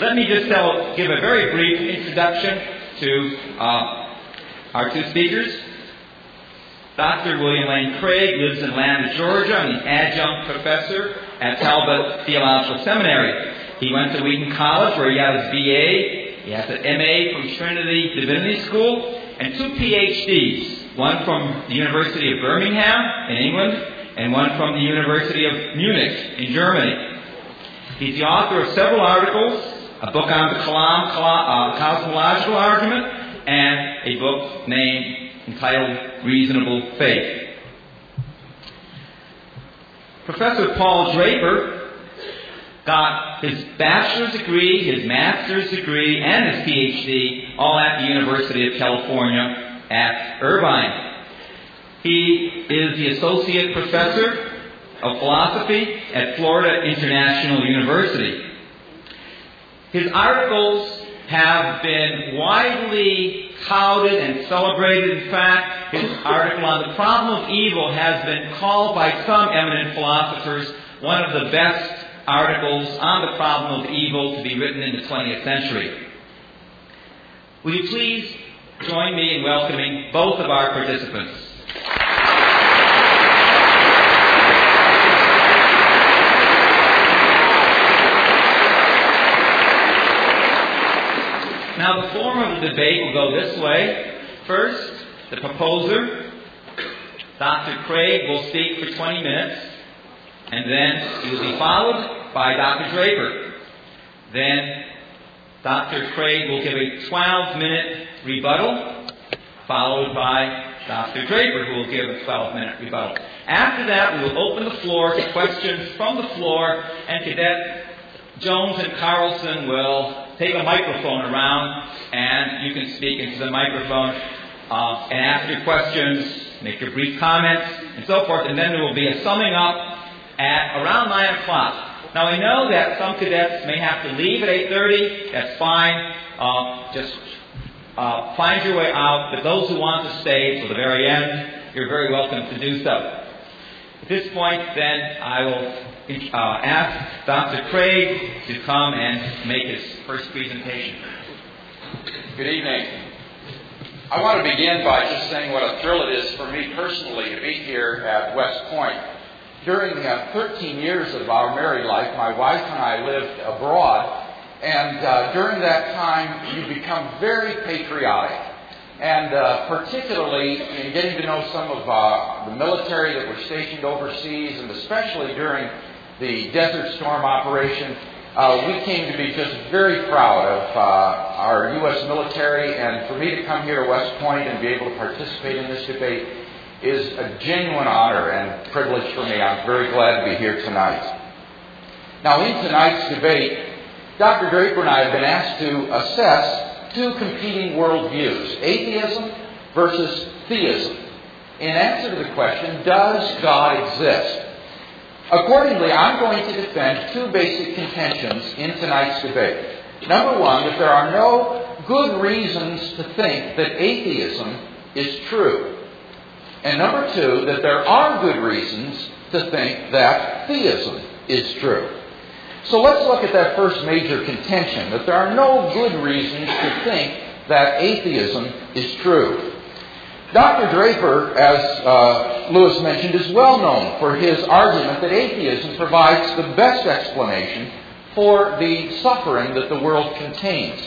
let me just tell, give a very brief introduction to uh, our two speakers. Dr. William Lane Craig lives in Atlanta, Georgia, and he's adjunct professor at Talbot Theological Seminary. He went to Wheaton College where he got his BA. He has an MA from Trinity Divinity School and two PhDs, one from the University of Birmingham in England and one from the University of Munich in Germany. He's the author of several articles, a book on the Kalam, uh, cosmological argument, and a book named entitled Reasonable Faith. Professor Paul Draper got his bachelor's degree, his master's degree, and his PhD all at the University of California at Irvine. He is the associate professor of philosophy at Florida International University. His articles have been widely touted and celebrated. In fact, his article on the problem of evil has been called by some eminent philosophers one of the best articles on the problem of evil to be written in the 20th century. Will you please join me in welcoming both of our participants? Now, the form of the debate will go this way. First, the proposer, Dr. Craig, will speak for 20 minutes, and then he will be followed by Dr. Draper. Then, Dr. Craig will give a 12 minute rebuttal, followed by Dr. Draper, who will give a 12 minute rebuttal. After that, we will open the floor to questions from the floor, and Cadet Jones and Carlson will take a microphone around and you can speak into the microphone uh, and ask your questions, make your brief comments, and so forth. And then there will be a summing up at around 9 o'clock. Now I know that some cadets may have to leave at 8.30. That's fine. Uh, just uh, find your way out. But those who want to stay till the very end, you're very welcome to do so. At this point, then, I will uh, ask Dr. Craig to come and make his first presentation. Good evening. I want to begin by just saying what a thrill it is for me personally to be here at West Point. During the 13 years of our married life, my wife and I lived abroad, and uh, during that time, you become very patriotic and uh, particularly in getting to know some of uh, the military that were stationed overseas, and especially during the Desert Storm operation, uh, we came to be just very proud of uh, our U.S. military, and for me to come here to West Point and be able to participate in this debate is a genuine honor and privilege for me. I'm very glad to be here tonight. Now, in tonight's debate, Dr. Draper and I have been asked to assess two competing worldviews atheism versus theism. In answer to the question, does God exist? Accordingly, I'm going to defend two basic contentions in tonight's debate. Number one, that there are no good reasons to think that atheism is true. And number two, that there are good reasons to think that theism is true. So let's look at that first major contention that there are no good reasons to think that atheism is true. Dr. Draper, as uh, Lewis mentioned, is well known for his argument that atheism provides the best explanation for the suffering that the world contains.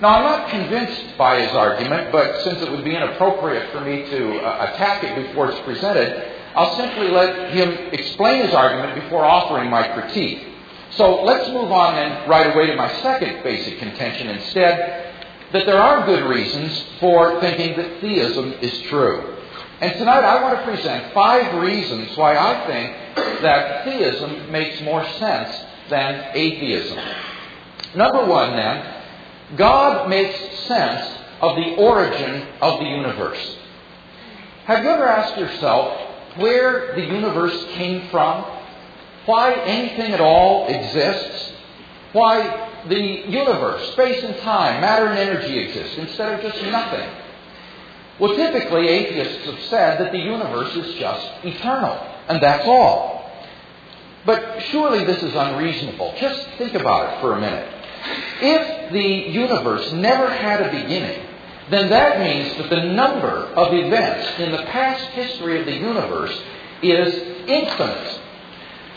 Now, I'm not convinced by his argument, but since it would be inappropriate for me to uh, attack it before it's presented, I'll simply let him explain his argument before offering my critique. So let's move on then right away to my second basic contention instead, that there are good reasons for thinking that theism is true. And tonight I want to present five reasons why I think that theism makes more sense than atheism. Number one, then, God makes sense of the origin of the universe. Have you ever asked yourself where the universe came from? Why anything at all exists? Why the universe, space and time, matter and energy exist instead of just nothing. Well, typically, atheists have said that the universe is just eternal, and that's all. But surely this is unreasonable. Just think about it for a minute. If the universe never had a beginning, then that means that the number of events in the past history of the universe is infinite.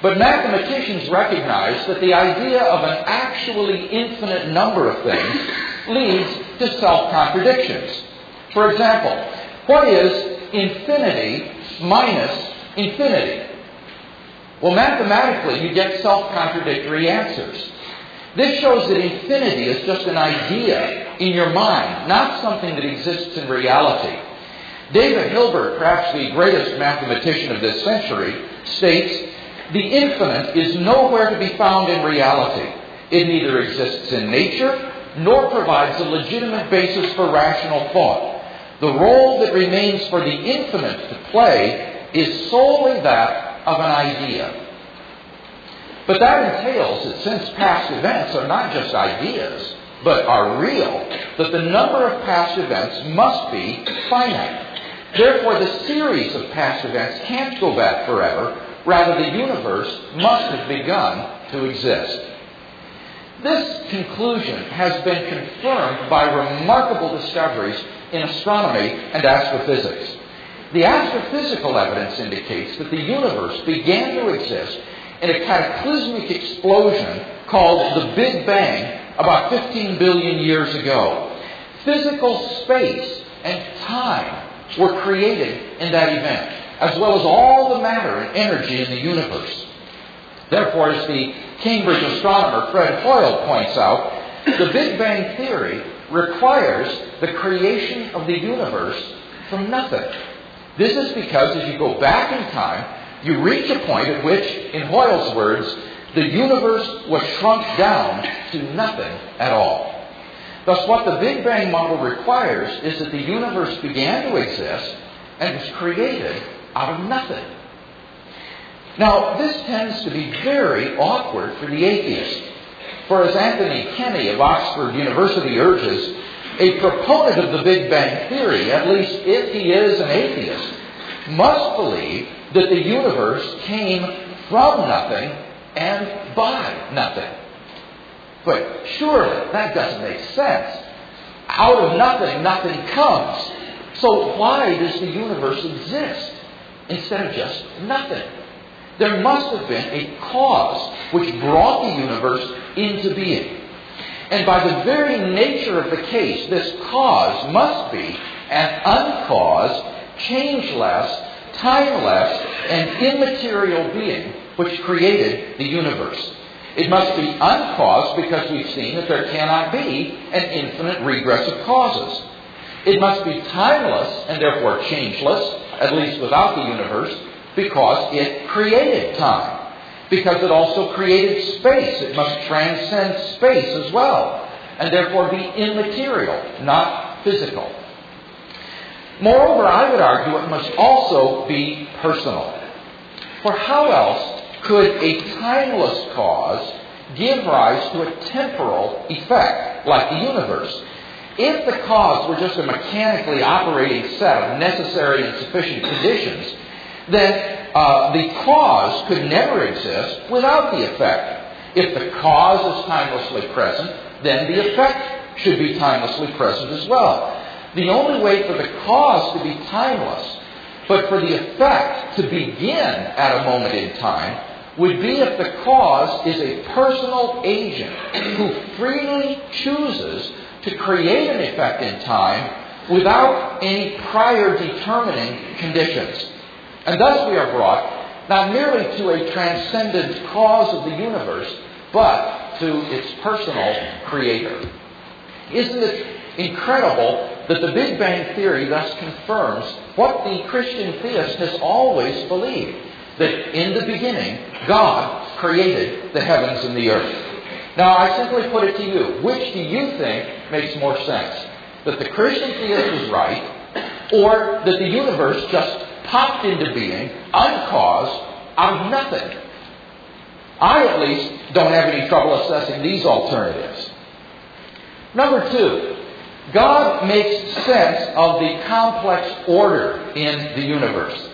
But mathematicians recognize that the idea of an actually infinite number of things leads to self contradictions. For example, what is infinity minus infinity? Well, mathematically, you get self contradictory answers. This shows that infinity is just an idea in your mind, not something that exists in reality. David Hilbert, perhaps the greatest mathematician of this century, states the infinite is nowhere to be found in reality. It neither exists in nature nor provides a legitimate basis for rational thought. The role that remains for the infinite to play is solely that of an idea. But that entails that since past events are not just ideas, but are real, that the number of past events must be finite. Therefore, the series of past events can't go back forever. Rather, the universe must have begun to exist. This conclusion has been confirmed by remarkable discoveries in astronomy and astrophysics. The astrophysical evidence indicates that the universe began to exist in a cataclysmic explosion called the Big Bang about 15 billion years ago. Physical space and time were created in that event, as well as all the matter and energy in the universe. Therefore, as the Cambridge astronomer Fred Hoyle points out, the Big Bang Theory requires the creation of the universe from nothing. This is because as you go back in time, you reach a point at which, in Hoyle's words, the universe was shrunk down to nothing at all. Thus, what the Big Bang model requires is that the universe began to exist and was created out of nothing. Now, this tends to be very awkward for the atheist. For as Anthony Kenny of Oxford University urges, a proponent of the Big Bang Theory, at least if he is an atheist, must believe that the universe came from nothing and by nothing. But surely that doesn't make sense. Out of nothing, nothing comes. So why does the universe exist instead of just nothing? There must have been a cause which brought the universe into being. And by the very nature of the case, this cause must be an uncaused, changeless, timeless, and immaterial being which created the universe. It must be uncaused because we've seen that there cannot be an infinite regress of causes. It must be timeless and therefore changeless, at least without the universe, because it created time. Because it also created space. It must transcend space as well, and therefore be immaterial, not physical. Moreover, I would argue it must also be personal. For how else could a timeless cause give rise to a temporal effect, like the universe? If the cause were just a mechanically operating set of necessary and sufficient conditions, then uh, the cause could never exist without the effect. If the cause is timelessly present, then the effect should be timelessly present as well. The only way for the cause to be timeless, but for the effect to begin at a moment in time, would be if the cause is a personal agent who freely chooses to create an effect in time without any prior determining conditions. And thus we are brought not merely to a transcendent cause of the universe, but to its personal creator. Isn't it incredible that the Big Bang Theory thus confirms what the Christian theist has always believed? That in the beginning, God created the heavens and the earth. Now, I simply put it to you which do you think makes more sense? That the Christian theist is right, or that the universe just popped into being, uncaused, out of nothing? I, at least, don't have any trouble assessing these alternatives. Number two, God makes sense of the complex order in the universe.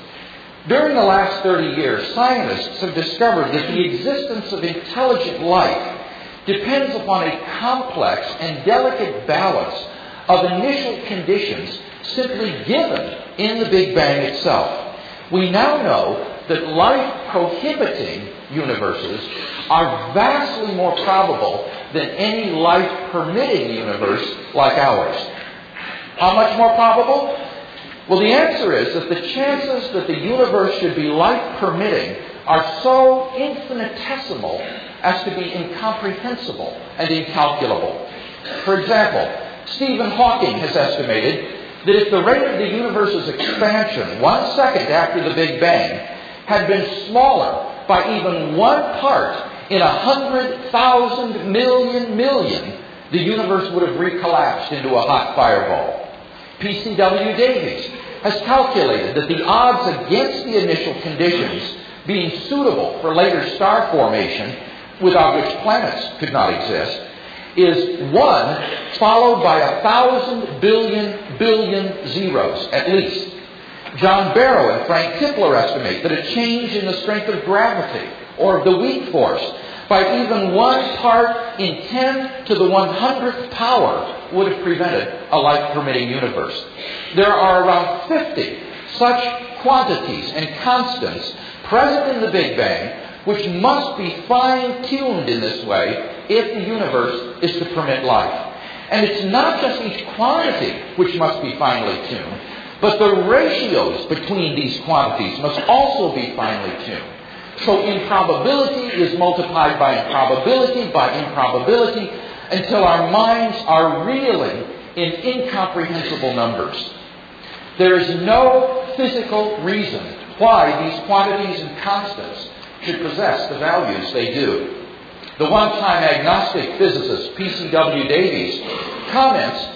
During the last 30 years, scientists have discovered that the existence of intelligent life depends upon a complex and delicate balance of initial conditions simply given in the Big Bang itself. We now know that life prohibiting universes are vastly more probable than any life permitting universe like ours. How much more probable? Well, the answer is that the chances that the universe should be life permitting are so infinitesimal as to be incomprehensible and incalculable. For example, Stephen Hawking has estimated that if the rate of the universe's expansion one second after the Big Bang had been smaller by even one part in a hundred thousand million million, the universe would have recollapsed into a hot fireball. PCW Davies has calculated that the odds against the initial conditions being suitable for later star formation, without which planets could not exist, is one followed by a thousand billion billion zeros at least. John Barrow and Frank Tipler estimate that a change in the strength of gravity or of the weak force by even one part in 10 to the 100th power would have prevented a life permitting universe. There are around 50 such quantities and constants present in the Big Bang which must be fine tuned in this way if the universe is to permit life. And it's not just each quantity which must be finely tuned, but the ratios between these quantities must also be finely tuned. So improbability is multiplied by improbability by improbability until our minds are reeling in incomprehensible numbers. There is no physical reason why these quantities and constants should possess the values they do. The one time agnostic physicist P.C.W. Davies comments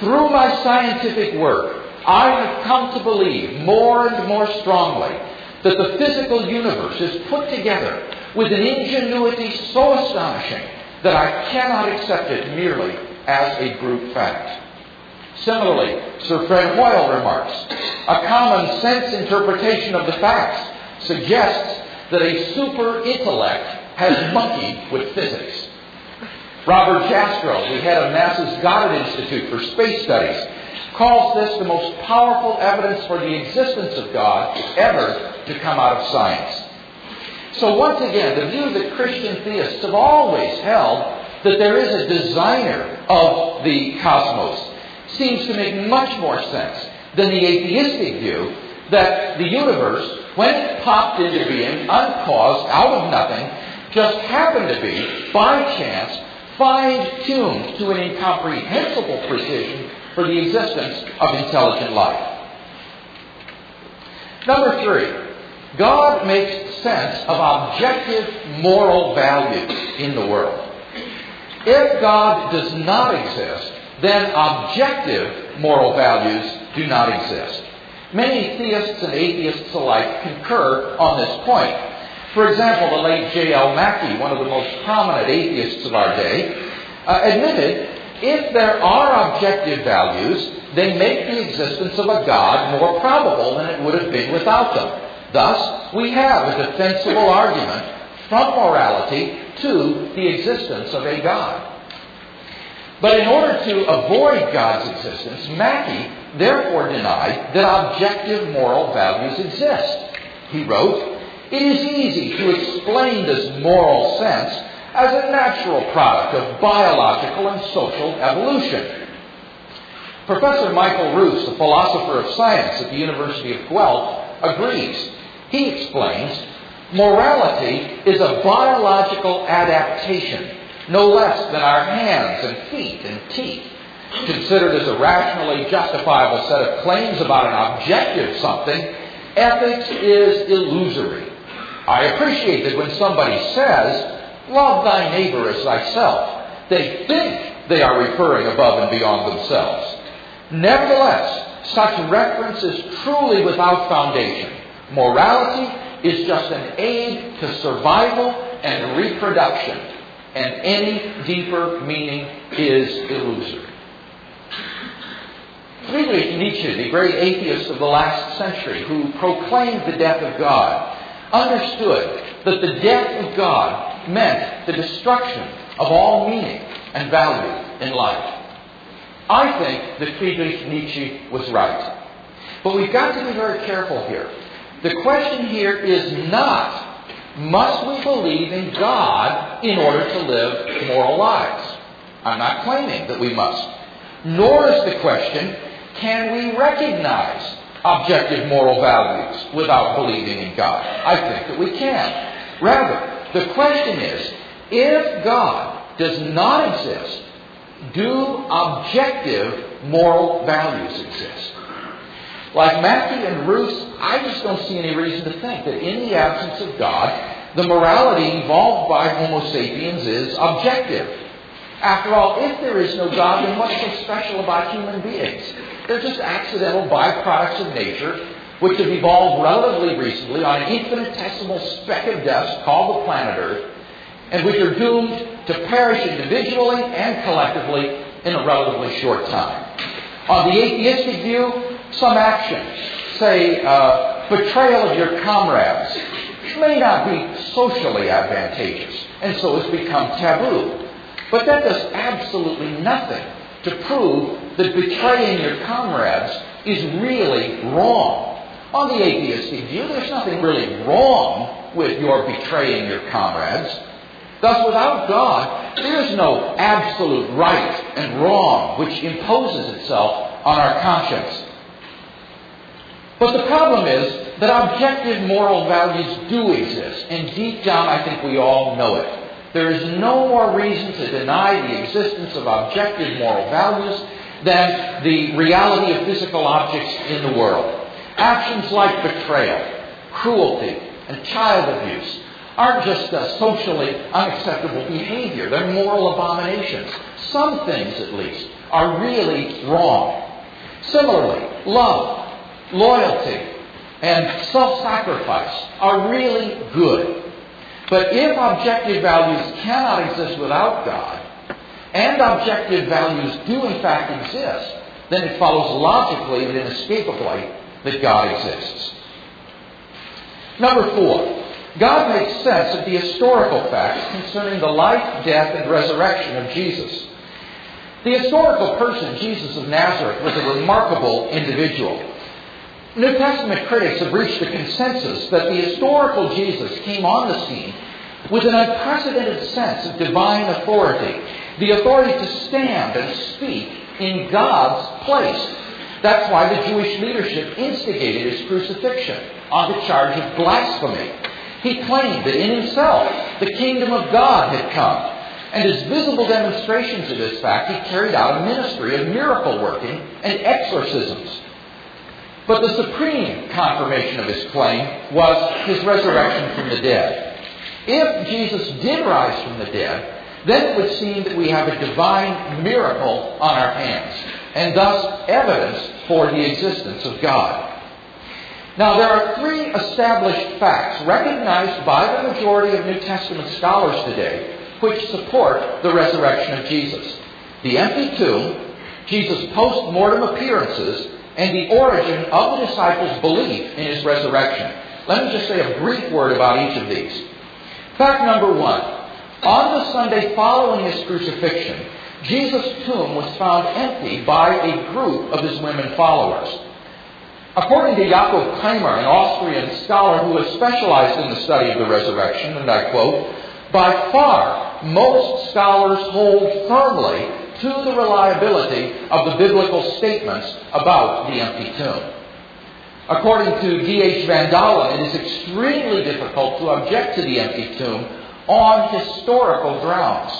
Through my scientific work, I have come to believe more and more strongly that the physical universe is put together with an ingenuity so astonishing that I cannot accept it merely as a brute fact. Similarly, Sir Fred Hoyle remarks, a common sense interpretation of the facts suggests that a super intellect has monkeyed with physics. Robert Jastrow, the head of NASA's Goddard Institute for Space Studies, calls this the most powerful evidence for the existence of God ever to come out of science. So once again, the view that Christian theists have always held that there is a designer of the cosmos seems to make much more sense than the atheistic view that the universe, when it popped into being, uncaused, out of nothing, just happened to be, by chance, fine tuned to an incomprehensible precision for the existence of intelligent life. Number three, God makes sense of objective moral values in the world. If God does not exist, then objective moral values do not exist. Many theists and atheists alike concur on this point. For example, the late J.L. Mackie, one of the most prominent atheists of our day, uh, admitted if there are objective values, they make the existence of a God more probable than it would have been without them. Thus, we have a defensible argument from morality to the existence of a God. But in order to avoid God's existence, Mackie therefore denied that objective moral values exist. He wrote, It is easy to explain this moral sense as a natural product of biological and social evolution. Professor Michael Ruse, a philosopher of science at the University of Guelph, agrees. He explains morality is a biological adaptation, no less than our hands and feet and teeth considered as a rationally justifiable set of claims about an objective something, ethics is illusory. I appreciate that when somebody says, love thy neighbor as thyself, they think they are referring above and beyond themselves. Nevertheless, such reference is truly without foundation. Morality is just an aid to survival and reproduction, and any deeper meaning is illusory. Friedrich Nietzsche, the great atheist of the last century, who proclaimed the death of God, understood that the death of God meant the destruction of all meaning and value in life. I think that Friedrich Nietzsche was right. But we've got to be very careful here. The question here is not, must we believe in God in order to live moral lives? I'm not claiming that we must. Nor is the question, can we recognize objective moral values without believing in God? I think that we can. Rather, the question is, if God does not exist, do objective moral values exist? Like Mackie and Ruse, I just don't see any reason to think that in the absence of God, the morality evolved by Homo sapiens is objective. After all, if there is no God, then what's so special about human beings? They're just accidental byproducts of nature which have evolved relatively recently on an infinitesimal speck of dust called the planet Earth, and which are doomed to perish individually and collectively in a relatively short time. On the atheistic view, some action, say uh, betrayal of your comrades, may not be socially advantageous, and so has become taboo. But that does absolutely nothing to prove that betraying your comrades is really wrong. On the atheistic view, there's nothing really wrong with your betraying your comrades. Thus, without God, there is no absolute right and wrong which imposes itself on our conscience. But the problem is that objective moral values do exist, and deep down I think we all know it. There is no more reason to deny the existence of objective moral values than the reality of physical objects in the world. Actions like betrayal, cruelty, and child abuse aren't just uh, socially unacceptable behavior, they're moral abominations. Some things, at least, are really wrong. Similarly, love, loyalty, and self sacrifice are really good. But if objective values cannot exist without God, and objective values do in fact exist, then it follows logically and inescapably that God exists. Number four, God makes sense of the historical facts concerning the life, death, and resurrection of Jesus. The historical person, Jesus of Nazareth, was a remarkable individual. New Testament critics have reached a consensus that the historical Jesus came on the scene with an unprecedented sense of divine authority, the authority to stand and speak in God's place. That's why the Jewish leadership instigated his crucifixion on the charge of blasphemy. He claimed that in himself the kingdom of God had come. And as visible demonstrations of this fact, he carried out a ministry of miracle working and exorcisms. But the supreme confirmation of his claim was his resurrection from the dead. If Jesus did rise from the dead, then it would seem that we have a divine miracle on our hands, and thus evidence for the existence of God. Now, there are three established facts recognized by the majority of New Testament scholars today which support the resurrection of Jesus the empty tomb, Jesus' post mortem appearances, and the origin of the disciples' belief in his resurrection. Let me just say a brief word about each of these. Fact number one on the Sunday following his crucifixion, Jesus' tomb was found empty by a group of his women followers. According to Jakob Kremer, an Austrian scholar who has specialized in the study of the resurrection, and I quote, by far, most scholars hold firmly to the reliability of the biblical statements about the empty tomb. According to D.H. Van Daalen, it is extremely difficult to object to the empty tomb on historical grounds.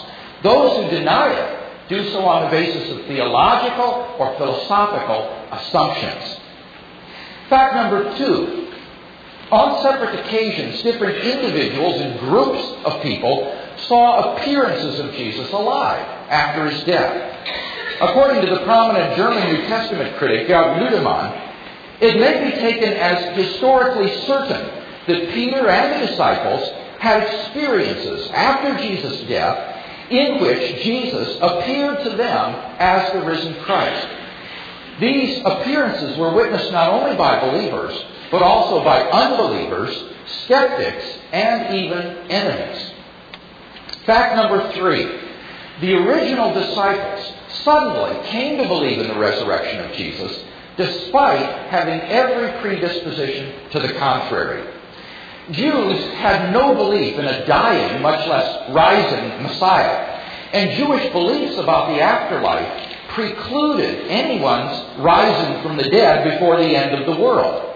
Those who deny it do so on the basis of theological or philosophical assumptions. Fact number two on separate occasions, different individuals and groups of people saw appearances of Jesus alive after his death. According to the prominent German New Testament critic Gerd Ludemann, it may be taken as historically certain that Peter and the disciples had experiences after Jesus' death in which Jesus appeared to them as the risen Christ. These appearances were witnessed not only by believers, but also by unbelievers, skeptics, and even enemies. Fact number three the original disciples suddenly came to believe in the resurrection of Jesus despite having every predisposition to the contrary. Jews had no belief in a dying, much less rising Messiah. And Jewish beliefs about the afterlife precluded anyone's rising from the dead before the end of the world.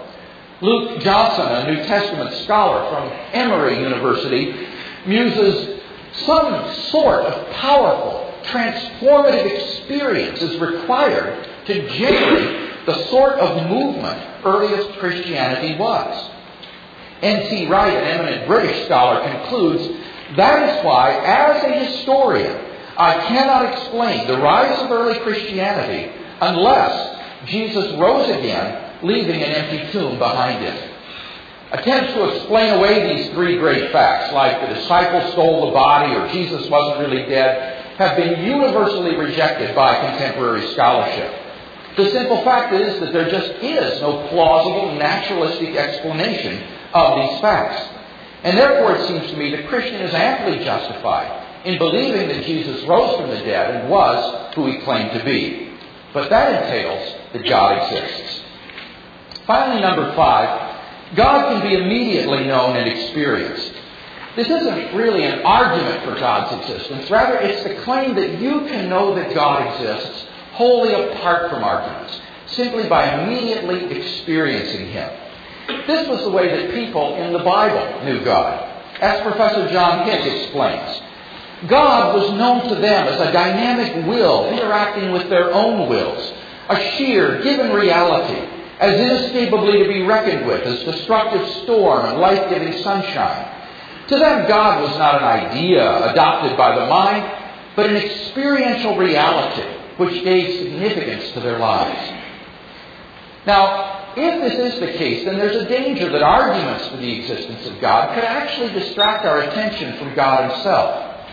Luke Johnson, a New Testament scholar from Emory University, muses some sort of powerful, transformative experience is required to generate the sort of movement earliest Christianity was. N.T. Wright, an eminent British scholar, concludes that is why, as a historian, I cannot explain the rise of early Christianity unless Jesus rose again, leaving an empty tomb behind him. Attempts to explain away these three great facts, like the disciples stole the body or Jesus wasn't really dead, have been universally rejected by contemporary scholarship. The simple fact is that there just is no plausible naturalistic explanation of these facts. And therefore, it seems to me the Christian is amply justified in believing that Jesus rose from the dead and was who he claimed to be. But that entails that God exists. Finally, number five, God can be immediately known and experienced. This isn't really an argument for God's existence. Rather, it's the claim that you can know that God exists wholly apart from arguments, simply by immediately experiencing Him. This was the way that people in the Bible knew God. As Professor John Hick explains, God was known to them as a dynamic will interacting with their own wills, a sheer, given reality, as inescapably to be reckoned with as destructive storm and life giving sunshine. To them, God was not an idea adopted by the mind, but an experiential reality which gave significance to their lives. Now, if this is the case, then there's a danger that arguments for the existence of God could actually distract our attention from God Himself.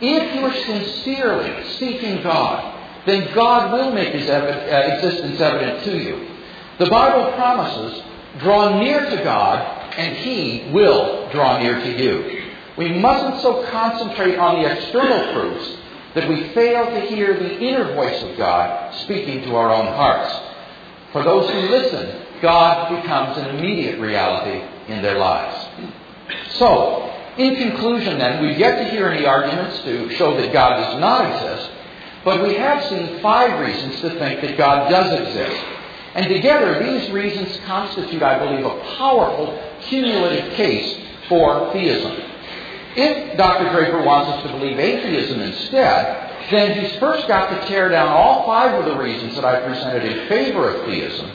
If you are sincerely seeking God, then God will make His uh, existence evident to you. The Bible promises, draw near to God, and He will draw near to you. We mustn't so concentrate on the external proofs that we fail to hear the inner voice of God speaking to our own hearts. For those who listen, God becomes an immediate reality in their lives. So, in conclusion, then, we've yet to hear any arguments to show that God does not exist, but we have seen five reasons to think that God does exist. And together, these reasons constitute, I believe, a powerful cumulative case for theism. If Dr. Draper wants us to believe atheism instead, then he's first got to tear down all five of the reasons that I presented in favor of theism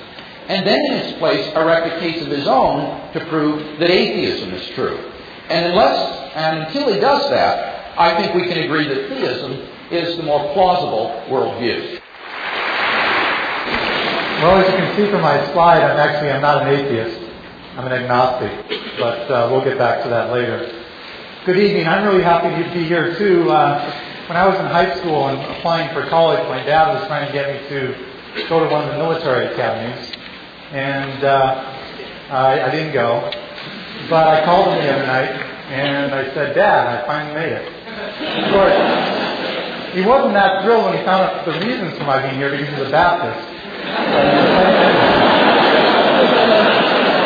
and then in its place erect a case of his own to prove that atheism is true. And unless and until he does that, I think we can agree that theism is the more plausible worldview. Well, as you can see from my slide, I'm actually I'm not an atheist. I'm an agnostic, but uh, we'll get back to that later. Good evening. I'm really happy to be here too. Uh, when I was in high school and applying for college, my dad was trying to get me to go to one of the military academies and uh, I, I didn't go. But I called him the other night, and I said, Dad, I finally made it. Of course, he wasn't that thrilled when he found out the reasons for my being here because he's a Baptist.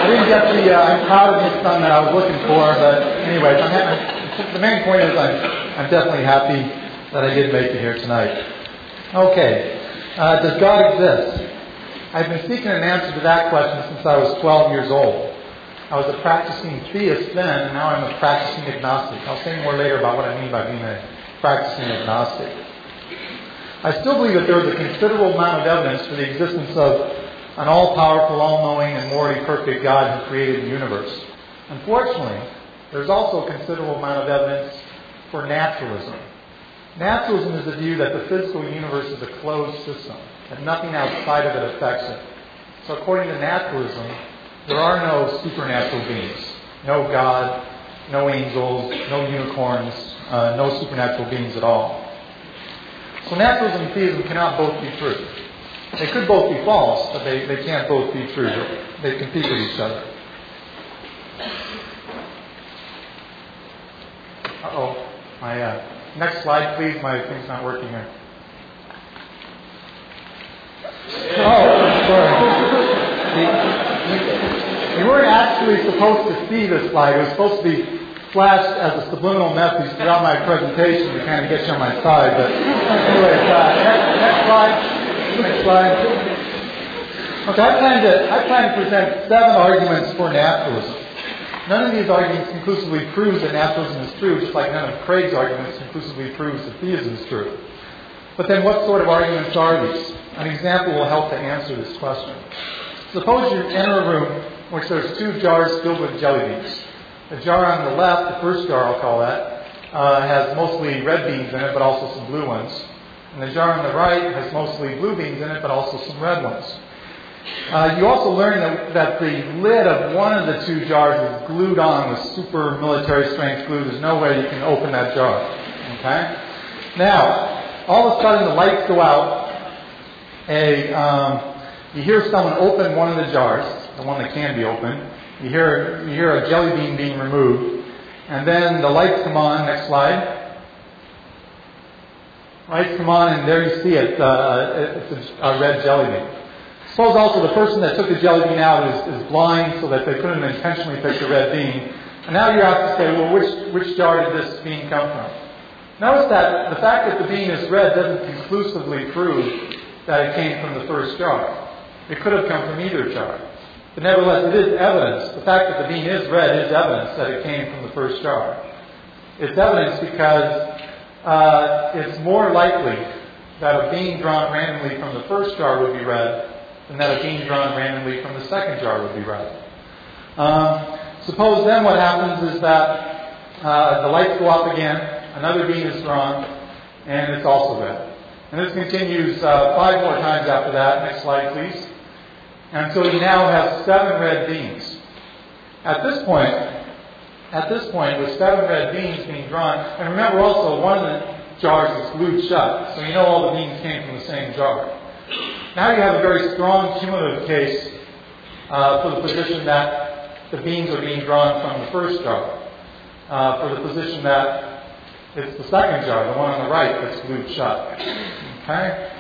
I didn't get the uh, I'm proud of his son that I was looking for, but anyways. The main point is I'm, I'm definitely happy that I did make it here tonight. Okay, uh, does God exist? I've been seeking an answer to that question since I was 12 years old. I was a practicing theist then, and now I'm a practicing agnostic. I'll say more later about what I mean by being a practicing agnostic. I still believe that there is a considerable amount of evidence for the existence of an all powerful, all knowing, and morally perfect God who created the universe. Unfortunately, there's also a considerable amount of evidence for naturalism. Naturalism is the view that the physical universe is a closed system and nothing outside of it affects it. So, according to naturalism, there are no supernatural beings, no God, no angels, no unicorns, uh, no supernatural beings at all. So, naturalism and theism cannot both be true. They could both be false, but they, they can't both be true. They compete with each other. Uh oh, my uh, next slide, please. My thing's not working here. Oh, sorry. You weren't actually supposed to see this slide. It was supposed to be flashed as a subliminal message throughout my presentation to kind of get you on my side. But anyway, uh, next, next slide. Next slide. Okay, I plan to I plan to present seven arguments for naturalism. None of these arguments conclusively proves that naturalism is true, just like none of Craig's arguments conclusively proves that theism is true. But then what sort of arguments are these? An example will help to answer this question. Suppose you enter a room in which there's two jars filled with jelly beans. The jar on the left, the first jar I'll call that, uh, has mostly red beans in it, but also some blue ones. And the jar on the right has mostly blue beans in it, but also some red ones. Uh, you also learn that, that, the lid of one of the two jars is glued on with super military strength glue. There's no way you can open that jar. Okay? Now, all of a sudden the lights go out. A, um, you hear someone open one of the jars, the one that can be opened. You hear, you hear a jelly bean being removed. And then the lights come on. Next slide. Lights come on, and there you see it. Uh, it's a, a red jelly bean. Suppose also the person that took the jelly bean out is, is blind so that they couldn't intentionally pick the red bean. And now you have to say, well, which, which jar did this bean come from? Notice that the fact that the bean is red doesn't conclusively prove that it came from the first jar. It could have come from either jar. But nevertheless, it is evidence. The fact that the bean is red is evidence that it came from the first jar. It's evidence because uh, it's more likely that a bean drawn randomly from the first jar would be red than that a bean drawn randomly from the second jar would be red. Um, suppose then what happens is that uh, the lights go up again, another bean is drawn, and it's also red. And this continues uh, five more times after that. Next slide, please. And so you now have seven red beans. At this point, at this point, with seven red beans being drawn, and remember also one of the jars is glued shut, so you know all the beans came from the same jar. Now you have a very strong cumulative case uh, for the position that the beans are being drawn from the first jar, uh, for the position that it's the second jar, the one on the right, that's glued shut. Okay?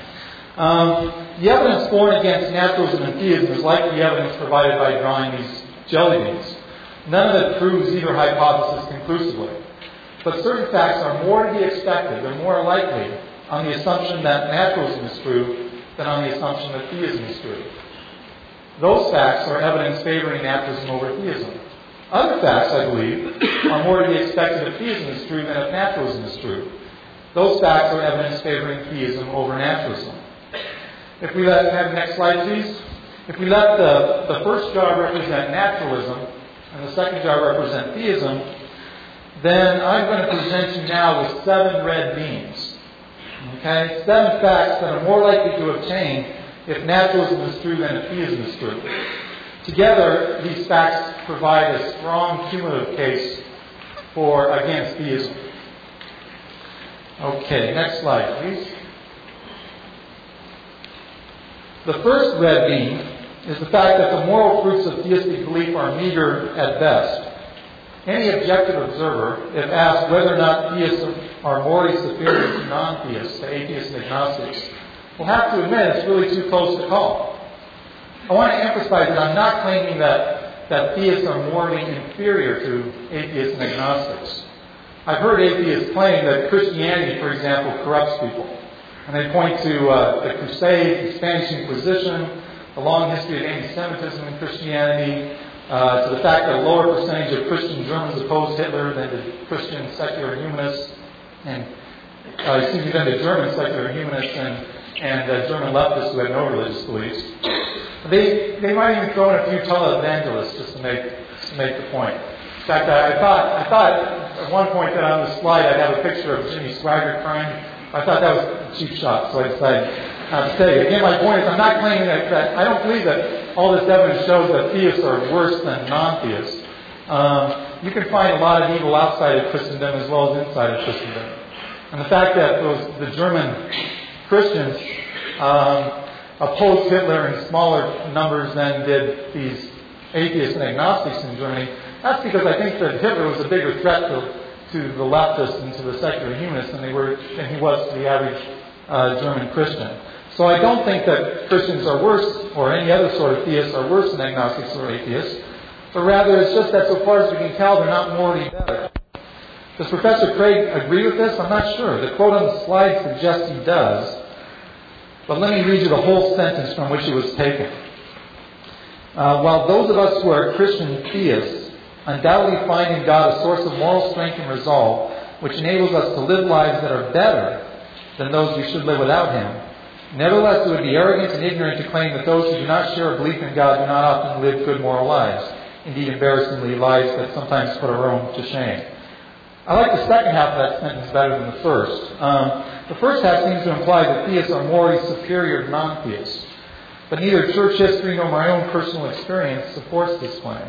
Um, the evidence for and against naturalism and theism is like the evidence provided by drawing these jelly beans. None of it proves either hypothesis conclusively. But certain facts are more to be expected, they're more likely on the assumption that naturalism is true than on the assumption that theism is true. Those facts are evidence favoring naturalism over theism. Other facts, I believe, are more to be expected if theism is true than if naturalism is true. Those facts are evidence favoring theism over naturalism. If we let, have the next slide, please. If we let the, the first jar represent naturalism and the second jar represent theism, then I'm going to present you now with seven red beans. Okay? Seven facts that are more likely to obtain if naturalism is true than if theism is true. Together, these facts provide a strong cumulative case for against theism. Okay, next slide, please. The first red bean is the fact that the moral fruits of theistic belief are meager at best. Any objective observer, if asked whether or not theists are morally superior to non theists, to atheists and agnostics, will have to admit it's really too close to call. I want to emphasize that I'm not claiming that, that theists are morally inferior to atheists and agnostics. I've heard atheists claim that Christianity, for example, corrupts people. And they point to uh, the Crusades, the Spanish Inquisition, the long history of anti Semitism in Christianity, uh, to the fact that a lower percentage of Christian Germans opposed Hitler than did Christian secular humanists, and uh, excuse me, than the German secular humanists and, and uh, German leftists who had no religious beliefs. They, they might even throw in a few televangelists just to make, just to make the point. In fact, I, I thought, I thought at one point that on the slide I'd have a picture of Jimmy Swaggart crying. I thought that was a cheap shot, so I decided not to take it. Again, my point is I'm not claiming that, that I don't believe that all this evidence shows that theists are worse than non-theists. Um, you can find a lot of evil outside of Christendom as well as inside of Christendom. And the fact that those, the German Christians um, opposed Hitler in smaller numbers than did these atheists and agnostics in Germany, that's because I think that Hitler was a bigger threat to, to the leftists and to the secular humanists than they were than he was to the average uh, German Christian. So I don't think that Christians are worse, or any other sort of theists are worse than agnostics or atheists, but rather it's just that so far as we can tell, they're not morally better. Does Professor Craig agree with this? I'm not sure. The quote on the slide suggests he does. But let me read you the whole sentence from which it was taken. Uh, while those of us who are Christian theists undoubtedly find in God a source of moral strength and resolve which enables us to live lives that are better than those we should live without Him, nevertheless it would be arrogant and ignorant to claim that those who do not share a belief in God do not often live good moral lives. Indeed, embarrassingly, lives that sometimes put our own to shame. I like the second half of that sentence better than the first. Um, the first half seems to imply that theists are morally superior to non theists. But neither church history nor my own personal experience supports this claim.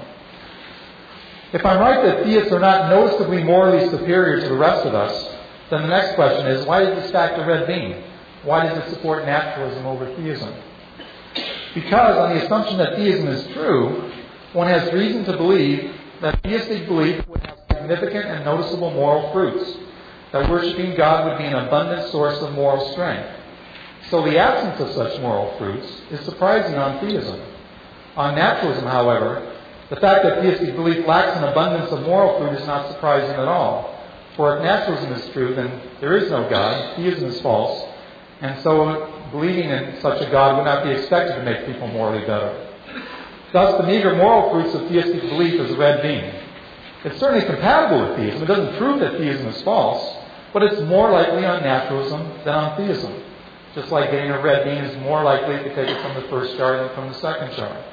If I'm right that theists are not noticeably morally superior to the rest of us, then the next question is why does this the red bean? Why does it support naturalism over theism? Because, on the assumption that theism is true, one has reason to believe that theistic belief would have significant and noticeable moral fruits, that worshiping God would be an abundant source of moral strength. So the absence of such moral fruits is surprising on theism. On naturalism, however, the fact that theistic belief lacks an abundance of moral fruit is not surprising at all. For if naturalism is true, then there is no God, theism is false, and so uh, believing in such a God would not be expected to make people morally better. Thus, the meager moral fruits of theistic belief is a red bean. It's certainly compatible with theism. It doesn't prove that theism is false, but it's more likely on naturalism than on theism. Just like getting a red bean is more likely to take it from the first jar than from the second jar.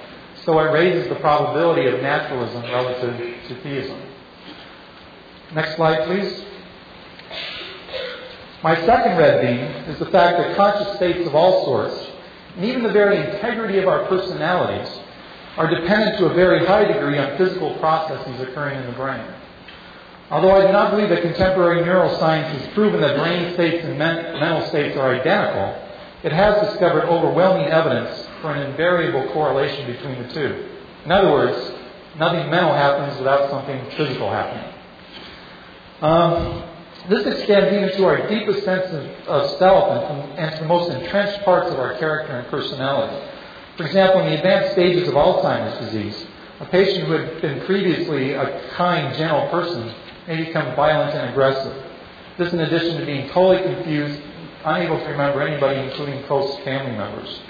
So it raises the probability of naturalism relative to theism. Next slide, please. My second red bean is the fact that conscious states of all sorts, and even the very integrity of our personalities, are dependent to a very high degree on physical processes occurring in the brain. Although I do not believe that contemporary neuroscience has proven that brain states and men- mental states are identical, it has discovered overwhelming evidence for an invariable correlation between the two. In other words, nothing mental happens without something physical happening. Um, this extends even to our deepest sense of, of self and, and to the most entrenched parts of our character and personality. For example, in the advanced stages of Alzheimer's disease, a patient who had been previously a kind, gentle person may become violent and aggressive. This in addition to being totally confused, unable to remember anybody, including close family members.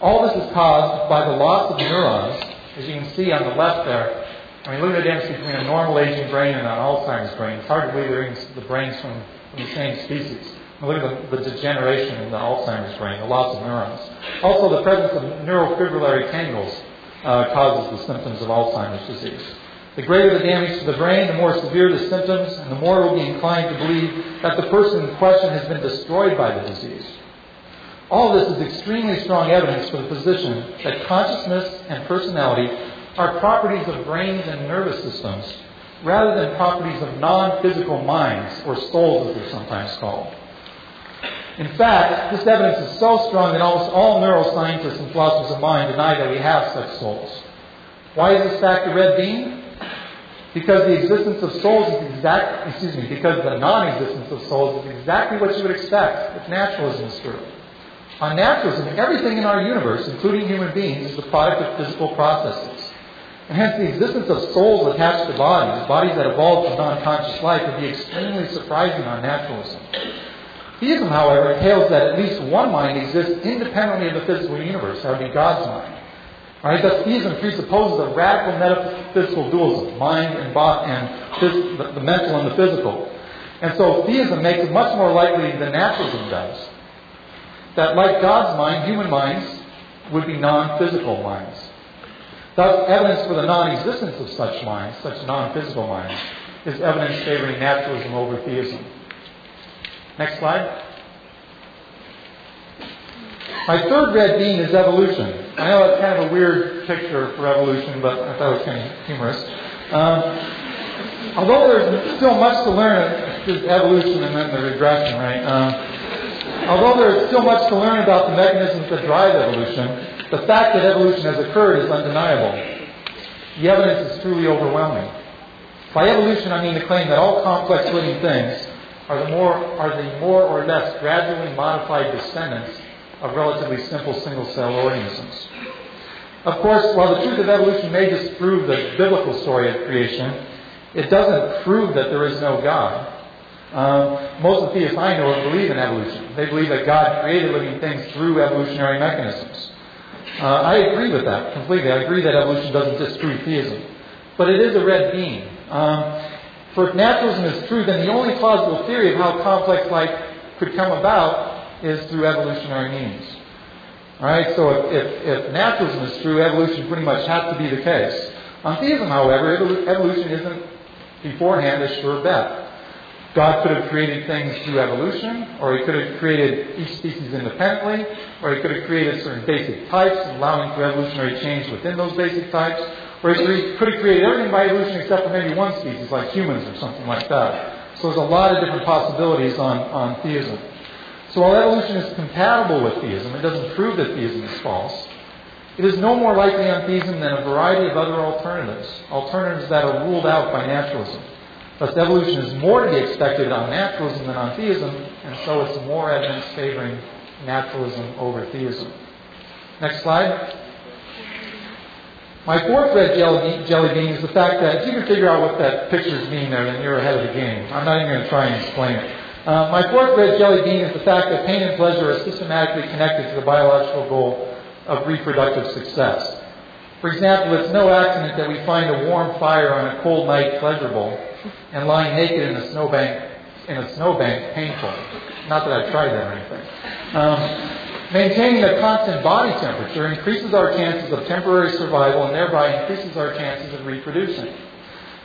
All this is caused by the loss of neurons, as you can see on the left there. I mean, look at the difference between a normal aging brain and an Alzheimer's brain. It's hard to believe the brains from, from the same species. Look at the, the, degeneration in the Alzheimer's brain, the loss of neurons. Also, the presence of neurofibrillary tangles uh, causes the symptoms of Alzheimer's disease. The greater the damage to the brain, the more severe the symptoms, and the more we'll be inclined to believe that the person in question has been destroyed by the disease. All this is extremely strong evidence for the position that consciousness and personality are properties of brains and nervous systems rather than properties of non physical minds, or souls as they're sometimes called. In fact, this evidence is so strong that almost all neuroscientists and philosophers of mind deny that we have such souls. Why is this fact a red bean? Because the existence of souls is exact, excuse me, because the non-existence of souls is exactly what you would expect if naturalism is true. On naturalism, everything in our universe, including human beings, is the product of physical processes. And hence the existence of souls attached to bodies, bodies that evolved from non-conscious life, would be extremely surprising on naturalism. Theism, however, entails that at least one mind exists independently of the physical universe. That would be God's mind. Thus theism presupposes a radical metaphysical dualism, mind and body, and phys- the mental and the physical. And so theism makes it much more likely than naturalism does that, like God's mind, human minds would be non-physical minds. Thus, evidence for the non-existence of such minds, such non-physical minds, is evidence favoring naturalism over theism. Next slide. My third red bean is evolution. I know it's kind of a weird picture for evolution, but I thought it was kind of humorous. Um, although there's still much to learn, there's evolution and then the regression, right? Um, although there's still much to learn about the mechanisms that drive evolution, the fact that evolution has occurred is undeniable. The evidence is truly overwhelming. By evolution, I mean the claim that all complex living things are the more, are the more or less gradually modified descendants of relatively simple single cell organisms. Of course, while the truth of evolution may disprove the biblical story of creation, it doesn't prove that there is no God. Um, most of the theists I know believe in evolution. They believe that God created living things through evolutionary mechanisms. Uh, I agree with that completely. I agree that evolution doesn't disprove theism. But it is a red beam. Um, for if naturalism is true, then the only plausible theory of how complex life could come about is through evolutionary means. Alright, so if, if, if, naturalism is true, evolution pretty much has to be the case. On theism, however, evolution isn't beforehand a sure bet. God could have created things through evolution, or He could have created each species independently, or He could have created certain basic types, allowing for evolutionary change within those basic types, or He could have created everything by evolution except for maybe one species, like humans or something like that. So there's a lot of different possibilities on, on theism. So while evolution is compatible with theism, it doesn't prove that theism is false. It is no more likely on theism than a variety of other alternatives, alternatives that are ruled out by naturalism. Thus, evolution is more to be expected on naturalism than on theism, and so it's more evidence favoring naturalism over theism. Next slide. My fourth red jelly, bean is the fact that if you can figure out what that pictures mean there, then you're ahead of the game. I'm not even going to try and explain it. Uh, my fourth red jelly bean is the fact that pain and pleasure are systematically connected to the biological goal of reproductive success. For example, it's no accident that we find a warm fire on a cold night pleasurable and lying naked in a snowbank in a snowbank painful. Not that I've tried that or anything. Um, maintaining a constant body temperature increases our chances of temporary survival and thereby increases our chances of reproducing.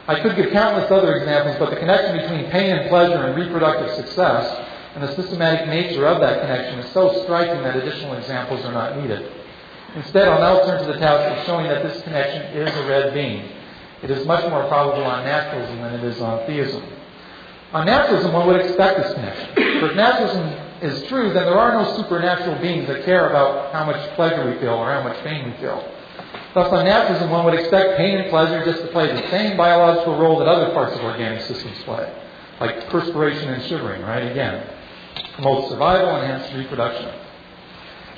I could give countless other examples, but the connection between pain and pleasure and reproductive success and the systematic nature of that connection is so striking that additional examples are not needed. Instead, I'll now turn to the task of showing that this connection is a red beam. It is much more probable on naturalism than it is on theism. On naturalism, one would expect this connection. But if naturalism is true, then there are no supernatural beings that care about how much pleasure we feel or how much pain we feel. Thus, on naturalism, one would expect pain and pleasure just to play the same biological role that other parts of organic systems play, like perspiration and shivering, right? Again, promotes survival and hence reproduction.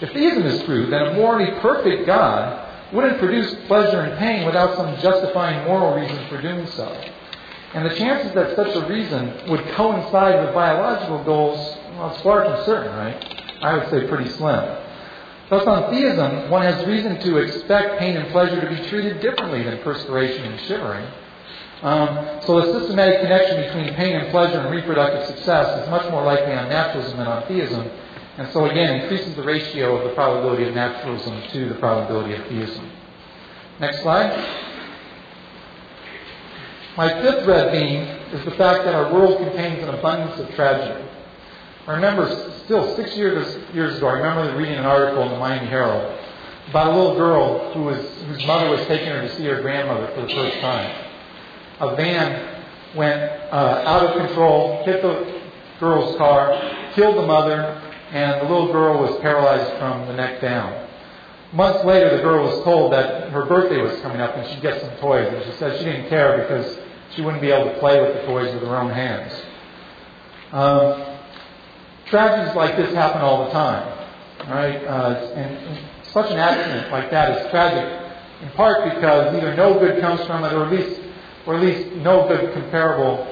If theism is true, then a morally perfect God wouldn't produce pleasure and pain without some justifying moral reason for doing so. And the chances that such a reason would coincide with biological goals, well, it's far from certain, right? I would say pretty slim. Thus, on theism, one has reason to expect pain and pleasure to be treated differently than perspiration and shivering. Um, so, the systematic connection between pain and pleasure and reproductive success is much more likely on naturalism than on theism, and so again increases the ratio of the probability of naturalism to the probability of theism. Next slide. My fifth red beam is the fact that our world contains an abundance of tragedy. I remember still six years, years ago, I remember reading an article in the Miami Herald about a little girl who was, whose mother was taking her to see her grandmother for the first time. A van went uh, out of control, hit the girl's car, killed the mother, and the little girl was paralyzed from the neck down. Months later, the girl was told that her birthday was coming up and she'd get some toys, and she said she didn't care because she wouldn't be able to play with the toys with her own hands. Um, tragedies like this happen all the time, right? Uh, and, such an accident like that is tragic, in part because either no good comes from it, or at least, or at least no good comparable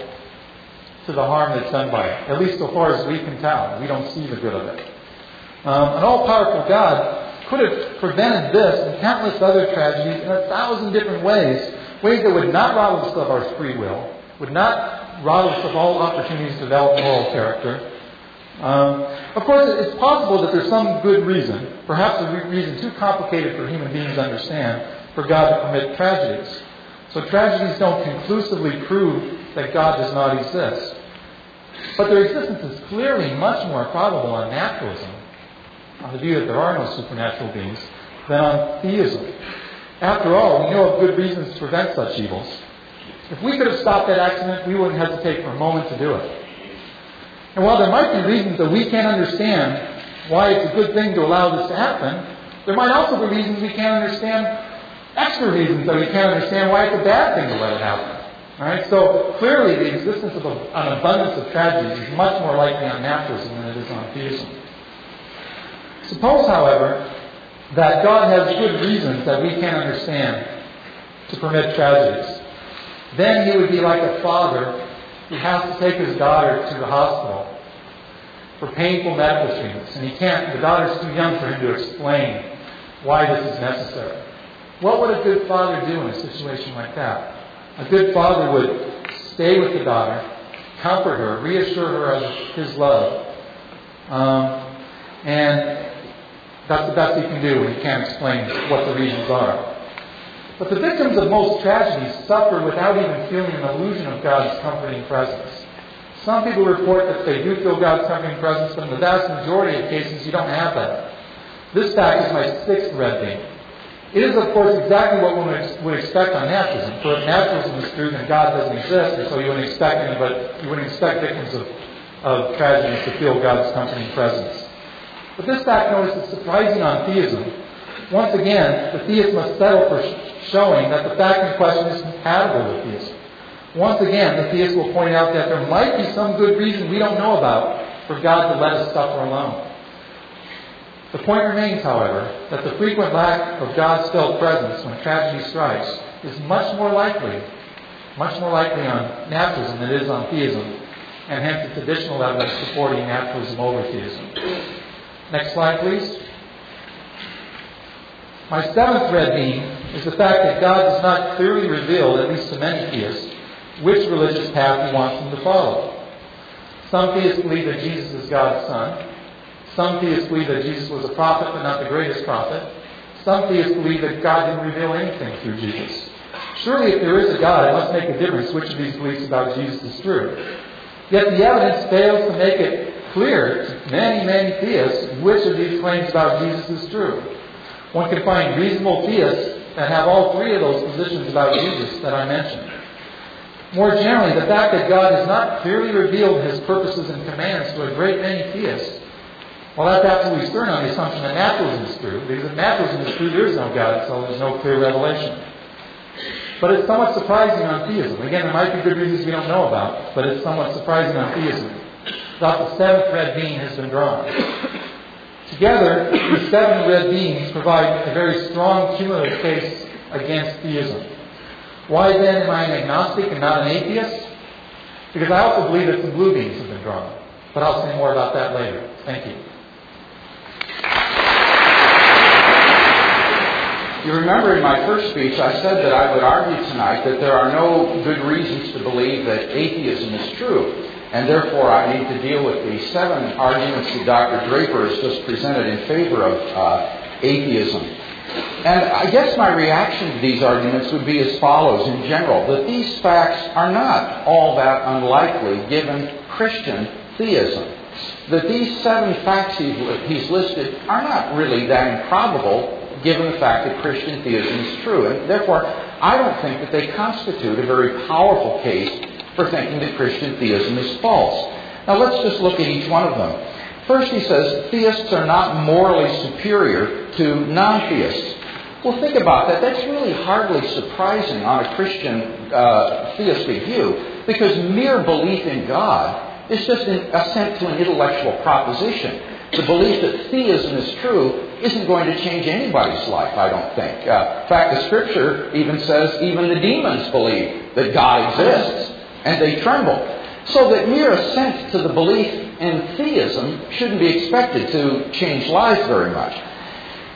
to the harm that's done by it, at least so far as we can tell. We don't see the good of it. Um, an all powerful God could have prevented this and countless other tragedies in a thousand different ways, ways that would not rob us of our free will, would not rob us of all opportunities to develop moral character. Um, of course, it's possible that there's some good reason, perhaps a reason too complicated for human beings to understand, for God to permit tragedies. So tragedies don't conclusively prove that God does not exist. But their existence is clearly much more probable on naturalism, on the view that there are no supernatural beings, than on theism. After all, we know of good reasons to prevent such evils. If we could have stopped that accident, we wouldn't hesitate for a moment to do it. And while there might be reasons that we can't understand why it's a good thing to allow this to happen, there might also be reasons we can't understand, extra reasons that we can't understand why it's a bad thing to let it happen. All right, so clearly the existence of a, an abundance of tragedies is much more likely on naturalism than it is on theism. Suppose, however, that God has good reasons that we can't understand to permit tragedies. Then he would be like a father who has to take his daughter to the hospital for painful medical treatments, and he can't, the daughter's too young for him to explain why this is necessary. What would a good father do in a situation like that? A good father would stay with the daughter, comfort her, reassure her of his love, um, and that's the best he can do when he can't explain what the reasons are. But the victims of most tragedies suffer without even feeling an illusion of God's comforting presence. Some people report that they do feel God's comforting presence, but in the vast majority of cases, you don't have that. This fact is my sixth red beam. It is, of course, exactly what one would expect on naturalism. For if naturalism is true, then God doesn't exist, and so you wouldn't expect anybody, you wouldn't expect victims of, of tragedies to feel God's comforting presence. But this fact, notice, is surprising on theism. Once again, the theist must settle for showing that the fact in question is compatible with theism. Once again, the theist will point out that there might be some good reason we don't know about for God to let us suffer alone. The point remains, however, that the frequent lack of God's felt presence when tragedy strikes is much more likely, much more likely on naturalism than it is on theism, and hence it's additional evidence supporting naturalism over theism. Next slide, please. My seventh red beam is the fact that God does not clearly reveal, at least to many theists, which religious path He wants them to follow. Some theists believe that Jesus is God's Son. Some theists believe that Jesus was a prophet, but not the greatest prophet. Some theists believe that God didn't reveal anything through Jesus. Surely, if there is a God, it must make a difference which of these beliefs about Jesus is true. Yet the evidence fails to make it clear to many, many theists which of these claims about Jesus is true. One can find reasonable theists that have all three of those positions about Jesus that I mentioned. More generally, the fact that God has not clearly revealed his purposes and commands to a great many theists, well, that's absolutely stern on the assumption that naturalism is true, because if naturalism is true, there is no God, so there's no clear revelation. But it's somewhat surprising on theism. Again, there might be good reasons we don't know about, but it's somewhat surprising on theism. Thus, the seventh red beam has been drawn. Together, the seven red beans provide a very strong cumulative case against theism. Why then am I an agnostic and not an atheist? Because I also believe that some blue beans have been drawn. But I'll say more about that later. Thank you. You remember in my first speech, I said that I would argue tonight that there are no good reasons to believe that atheism is true. And therefore, I need to deal with the seven arguments that Dr. Draper has just presented in favor of uh, atheism. And I guess my reaction to these arguments would be as follows in general that these facts are not all that unlikely given Christian theism. That these seven facts he's listed are not really that improbable given the fact that Christian theism is true. And therefore, I don't think that they constitute a very powerful case for thinking that Christian theism is false. Now let's just look at each one of them. First, he says theists are not morally superior to non theists. Well, think about that. That's really hardly surprising on a Christian uh, theistic view because mere belief in God is just an assent to an intellectual proposition. The belief that theism is true isn't going to change anybody's life, I don't think. Uh, in fact, the scripture even says even the demons believe that God exists and they tremble. So that mere assent to the belief in theism shouldn't be expected to change lives very much.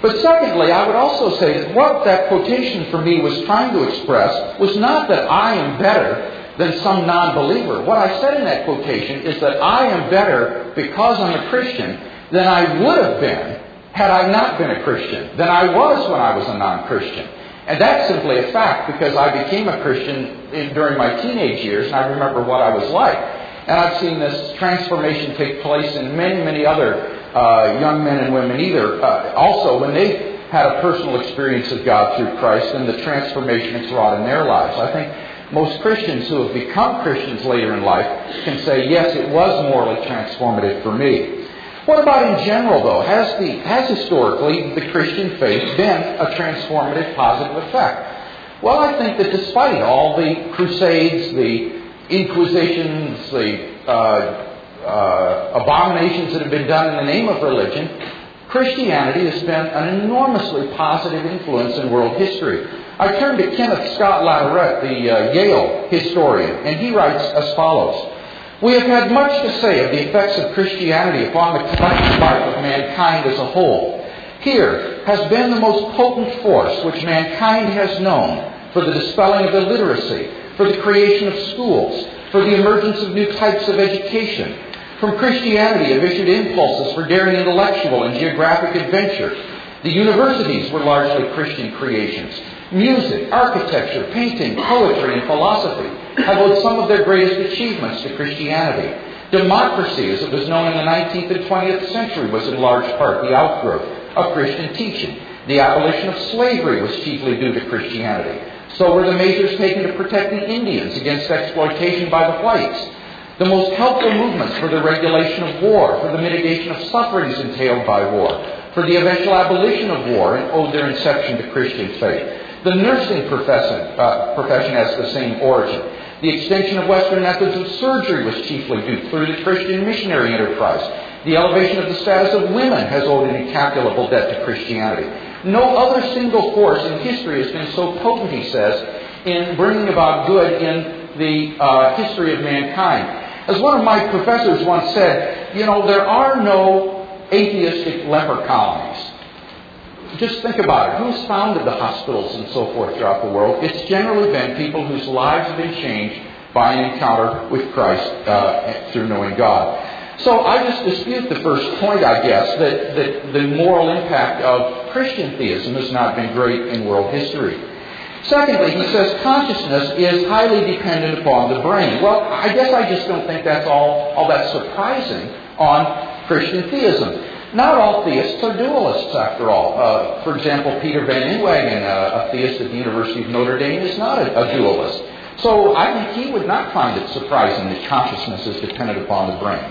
But secondly, I would also say that what that quotation for me was trying to express was not that I am better than some non believer. What I said in that quotation is that I am better because I'm a Christian than I would have been had I not been a Christian, than I was when I was a non Christian. And that's simply a fact because I became a Christian in, during my teenage years and I remember what I was like. And I've seen this transformation take place in many, many other uh, young men and women either. Uh, also, when they had a personal experience of God through Christ and the transformation it's wrought in their lives. I think most Christians who have become Christians later in life can say, yes, it was morally transformative for me. What about in general, though? Has, the, has historically the Christian faith been a transformative positive effect? Well, I think that despite all the crusades, the inquisitions, the uh, uh, abominations that have been done in the name of religion, Christianity has been an enormously positive influence in world history. I turn to Kenneth Scott Latourette, the uh, Yale historian, and he writes as follows. We have had much to say of the effects of Christianity upon the collective life of mankind as a whole. Here has been the most potent force which mankind has known for the dispelling of illiteracy, for the creation of schools, for the emergence of new types of education. From Christianity have issued impulses for daring intellectual and geographic adventure. The universities were largely Christian creations. Music, architecture, painting, poetry, and philosophy have owed some of their greatest achievements to Christianity. Democracy, as it was known in the 19th and 20th century, was in large part the outgrowth of Christian teaching. The abolition of slavery was chiefly due to Christianity. So were the measures taken to protect the Indians against exploitation by the whites. The most helpful movements for the regulation of war, for the mitigation of sufferings entailed by war, for the eventual abolition of war, and owed their inception to Christian faith. The nursing profession, uh, profession has the same origin. The extension of Western methods of surgery was chiefly due through the Christian missionary enterprise. The elevation of the status of women has owed an incalculable debt to Christianity. No other single force in history has been so potent, he says, in bringing about good in the uh, history of mankind. As one of my professors once said, you know, there are no atheistic leper colonies. Just think about it. Who's founded the hospitals and so forth throughout the world? It's generally been people whose lives have been changed by an encounter with Christ uh, through knowing God. So I just dispute the first point, I guess, that, that the moral impact of Christian theism has not been great in world history. Secondly, he says consciousness is highly dependent upon the brain. Well, I guess I just don't think that's all, all that surprising on Christian theism. Not all theists are dualists, after all. Uh, for example, Peter Van Inwagen, a, a, theist at the University of Notre Dame, is not a, a dualist. So I think he would not find it surprising that consciousness is dependent upon the brain.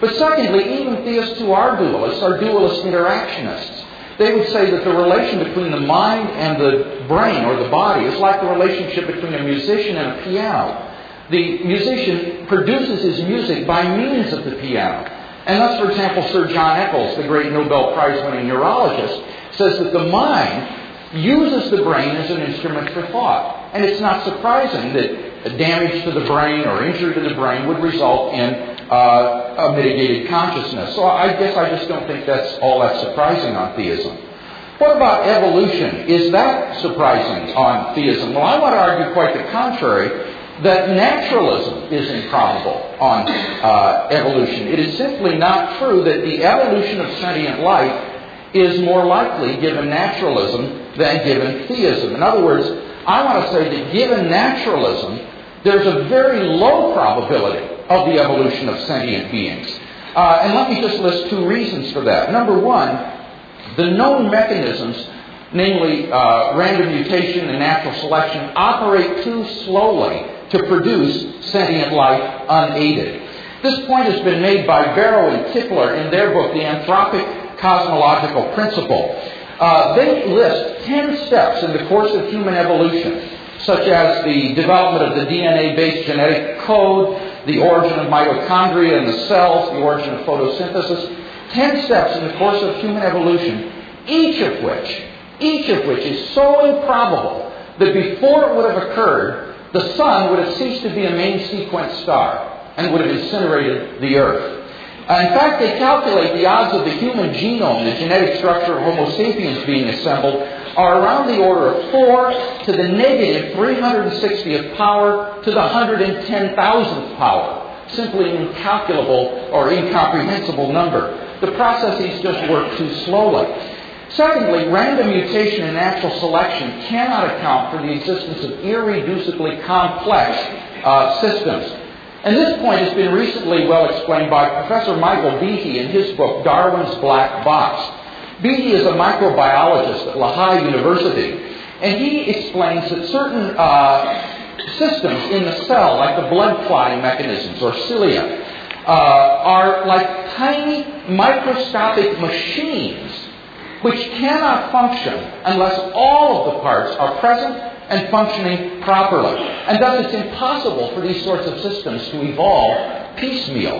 But secondly, even theists who are dualists are dualist interactionists. They would say that the relation between the mind and the brain or the body is like the relationship between a musician and a piano. The musician produces his music by means of the piano. And thus, for example, Sir John Eccles, the great Nobel Prize winning neurologist, says that the mind uses the brain as an instrument for thought. And it's not surprising that damage to the brain or injury to the brain would result in uh, a mitigated consciousness. So I guess I just don't think that's all that surprising on theism. What about evolution? Is that surprising on theism? Well, I want to argue quite the contrary that naturalism is improbable on uh, evolution. It is simply not true that the evolution of sentient life is more likely given naturalism than given theism. In other words, I want to say that given naturalism, there's a very low probability of the evolution of sentient beings. Uh, and let me just list two reasons for that. Number one, the known mechanisms, namely uh, random mutation and natural selection, operate too slowly to produce sentient life unaided. This point has been made by Barrow and Tipler in their book, The Anthropic Cosmological Principle. Uh, they list 10 steps in the course of human evolution, such as the development of the DNA based genetic code, the origin of mitochondria in the cells, the origin of photosynthesis. 10 steps in the course of human evolution, each of which, each of which is so improbable that before it would have occurred, the sun would have ceased to be a main sequence star and would have incinerated the earth. Uh, in fact, they calculate the odds of the human genome, the genetic structure of Homo sapiens being assembled, are around the order of 4 to the negative 360th power to the 110,000th power. Simply an incalculable or incomprehensible number. The processes just work too slowly. Secondly, random mutation and natural selection cannot account for the existence of irreducibly complex uh, systems. And this point has been recently well explained by Professor Michael Behe in his book, Darwin's Black Box. Behe is a microbiologist at Lehigh University, and he explains that certain uh, systems in the cell, like the blood clotting mechanisms or cilia, uh, are like tiny microscopic machines which cannot function unless all of the parts are present and functioning properly. And thus it's impossible for these sorts of systems to evolve piecemeal.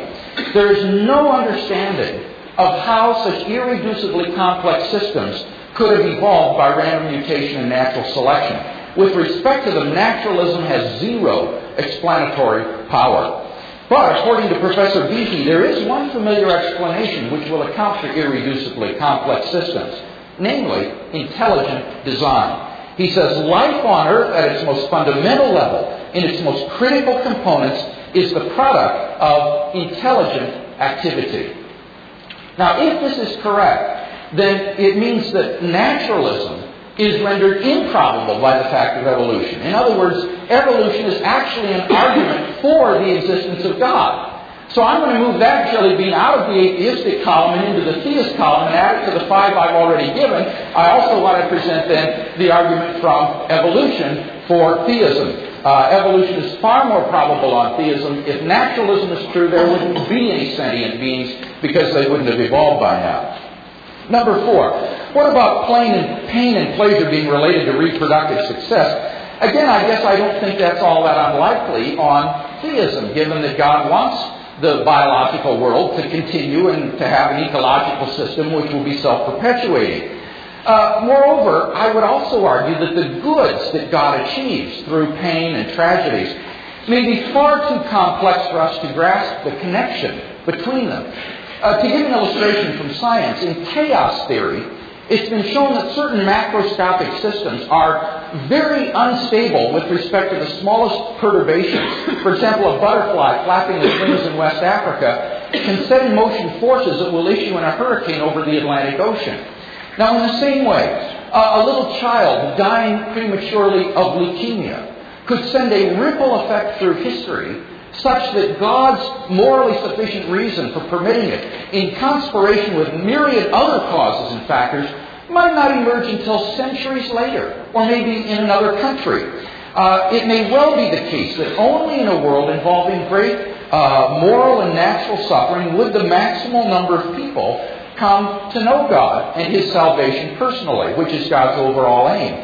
There is no understanding of how such irreducibly complex systems could have evolved by random mutation and natural selection. With respect to them, naturalism has zero explanatory power. But according to Professor Behe, there is one familiar explanation which will account for irreducibly complex systems, namely intelligent design. He says life on Earth at its most fundamental level, in its most critical components, is the product of intelligent activity. Now, if this is correct, then it means that naturalism is rendered improbable by the fact of evolution. In other words, evolution is actually an argument for the existence of God. So I'm going to move that jelly bean out of the atheistic column and into the theist column and add it to the five I've already given. I also want to present then the argument from evolution for theism. Uh, evolution is far more probable on theism. If naturalism is true, there wouldn't be any sentient beings because they wouldn't have evolved by now. Number four, what about pain and, pain and pleasure being related to reproductive success? Again, I guess I don't think that's all that unlikely on theism, given that God wants the biological world to continue and to have an ecological system which will be self perpetuating. Uh, moreover, I would also argue that the goods that God achieves through pain and tragedies may be far too complex for us to grasp the connection between them. Uh, to give an illustration from science, in chaos theory, it's been shown that certain macroscopic systems are very unstable with respect to the smallest perturbations. For example, a butterfly flapping its wings in West Africa can set in motion forces that will issue in a hurricane over the Atlantic Ocean. Now, in the same way, uh, a little child dying prematurely of leukemia could send a ripple effect through history such that God's morally sufficient reason for permitting it, in conspiration with myriad other causes and factors, might not emerge until centuries later, or maybe in another country. Uh, it may well be the case that only in a world involving great uh, moral and natural suffering would the maximal number of people come to know God and His salvation personally, which is God's overall aim.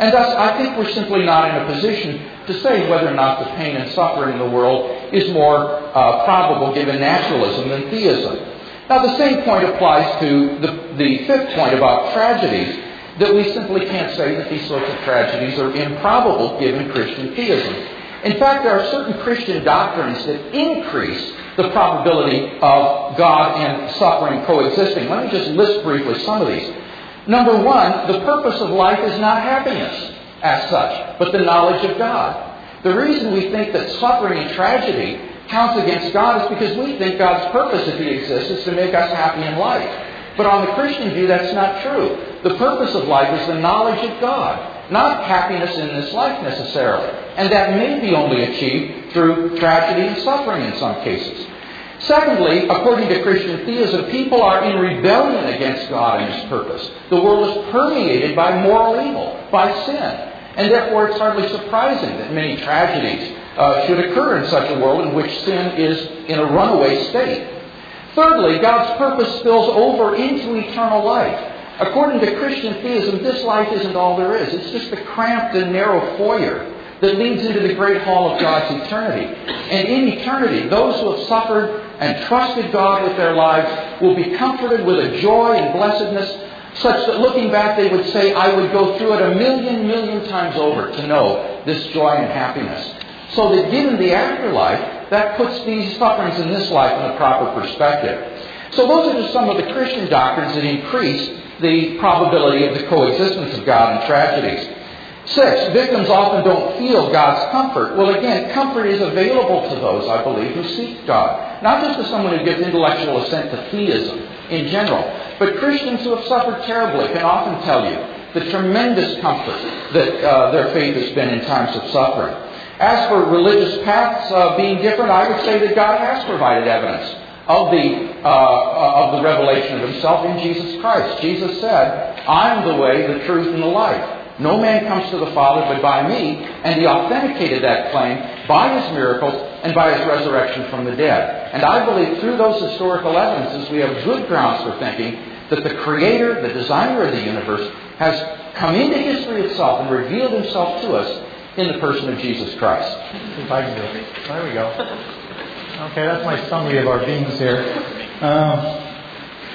And thus, I think we're simply not in a position to say whether or not the pain and suffering in the world is more uh, probable given naturalism than theism. Now, the same point applies to the, the fifth point about tragedies, that we simply can't say that these sorts of tragedies are improbable given Christian theism. In fact, there are certain Christian doctrines that increase the probability of God and suffering coexisting. Let me just list briefly some of these. Number one, the purpose of life is not happiness as such, but the knowledge of God. The reason we think that suffering and tragedy counts against God is because we think God's purpose, if He exists, is to make us happy in life. But on the Christian view, that's not true. The purpose of life is the knowledge of God, not happiness in this life necessarily. And that may be only achieved through tragedy and suffering in some cases. Secondly, according to Christian theism, people are in rebellion against God and His purpose. The world is permeated by moral evil, by sin. And therefore, it's hardly surprising that many tragedies uh, should occur in such a world in which sin is in a runaway state. Thirdly, God's purpose spills over into eternal life. According to Christian theism, this life isn't all there is. It's just a cramped and narrow foyer that leads into the great hall of God's eternity. And in eternity, those who have suffered and trusted God with their lives will be comforted with a joy and blessedness such that looking back they would say, I would go through it a million, million times over to know this joy and happiness. So that given the afterlife, that puts these sufferings in this life in a proper perspective. So those are just some of the Christian doctrines that increase the probability of the coexistence of God and tragedies. Six, victims often don't feel God's comfort. Well, again, comfort is available to those, I believe, who seek God. Not just to someone who gives intellectual assent to theism in general, but Christians who have suffered terribly can often tell you the tremendous comfort that uh, their faith has been in times of suffering. As for religious paths uh, being different, I would say that God has provided evidence of the, uh, uh of the revelation of himself in Jesus Christ. Jesus said, I am the way, the truth, and the life. No man comes to the Father but by me, and he authenticated that claim by his miracles and by his resurrection from the dead. And I believe through those historical evidences we have good grounds for thinking that the Creator, the designer of the universe, has come into history itself and revealed himself to us in the person of Jesus Christ. There we go. Okay, that's my summary of our beings here. Um,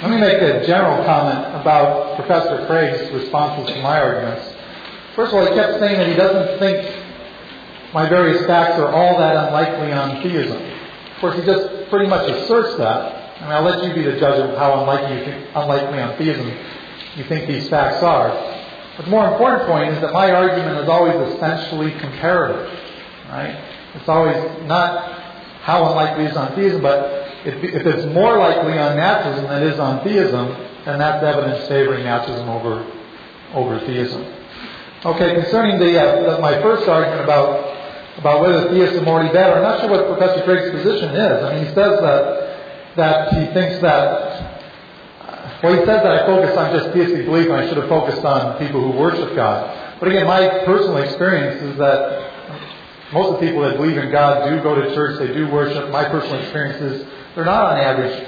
let me make a general comment about Professor Craig's responses to my arguments. First of all, he kept saying that he doesn't think my various facts are all that unlikely on theism. Of course, he just pretty much asserts that. And I'll let you be the judge of how unlikely, you think, unlikely on theism you think these facts are. But the more important point is that my argument is always essentially comparative. Right? It's always not how unlikely is on theism, but if, if it's more likely on naturalism than it is on theism, then that's evidence favoring naturalism over, over theism. Okay, concerning the, uh, the, my first argument about about whether theists are morally bad. I'm not sure what Professor Craig's position is. I mean, he says that that he thinks that. Well, he says that I focus on just theistic belief and I should have focused on people who worship God. But again, my personal experience is that most of the people that believe in God do go to church, they do worship. My personal experience is they're not on average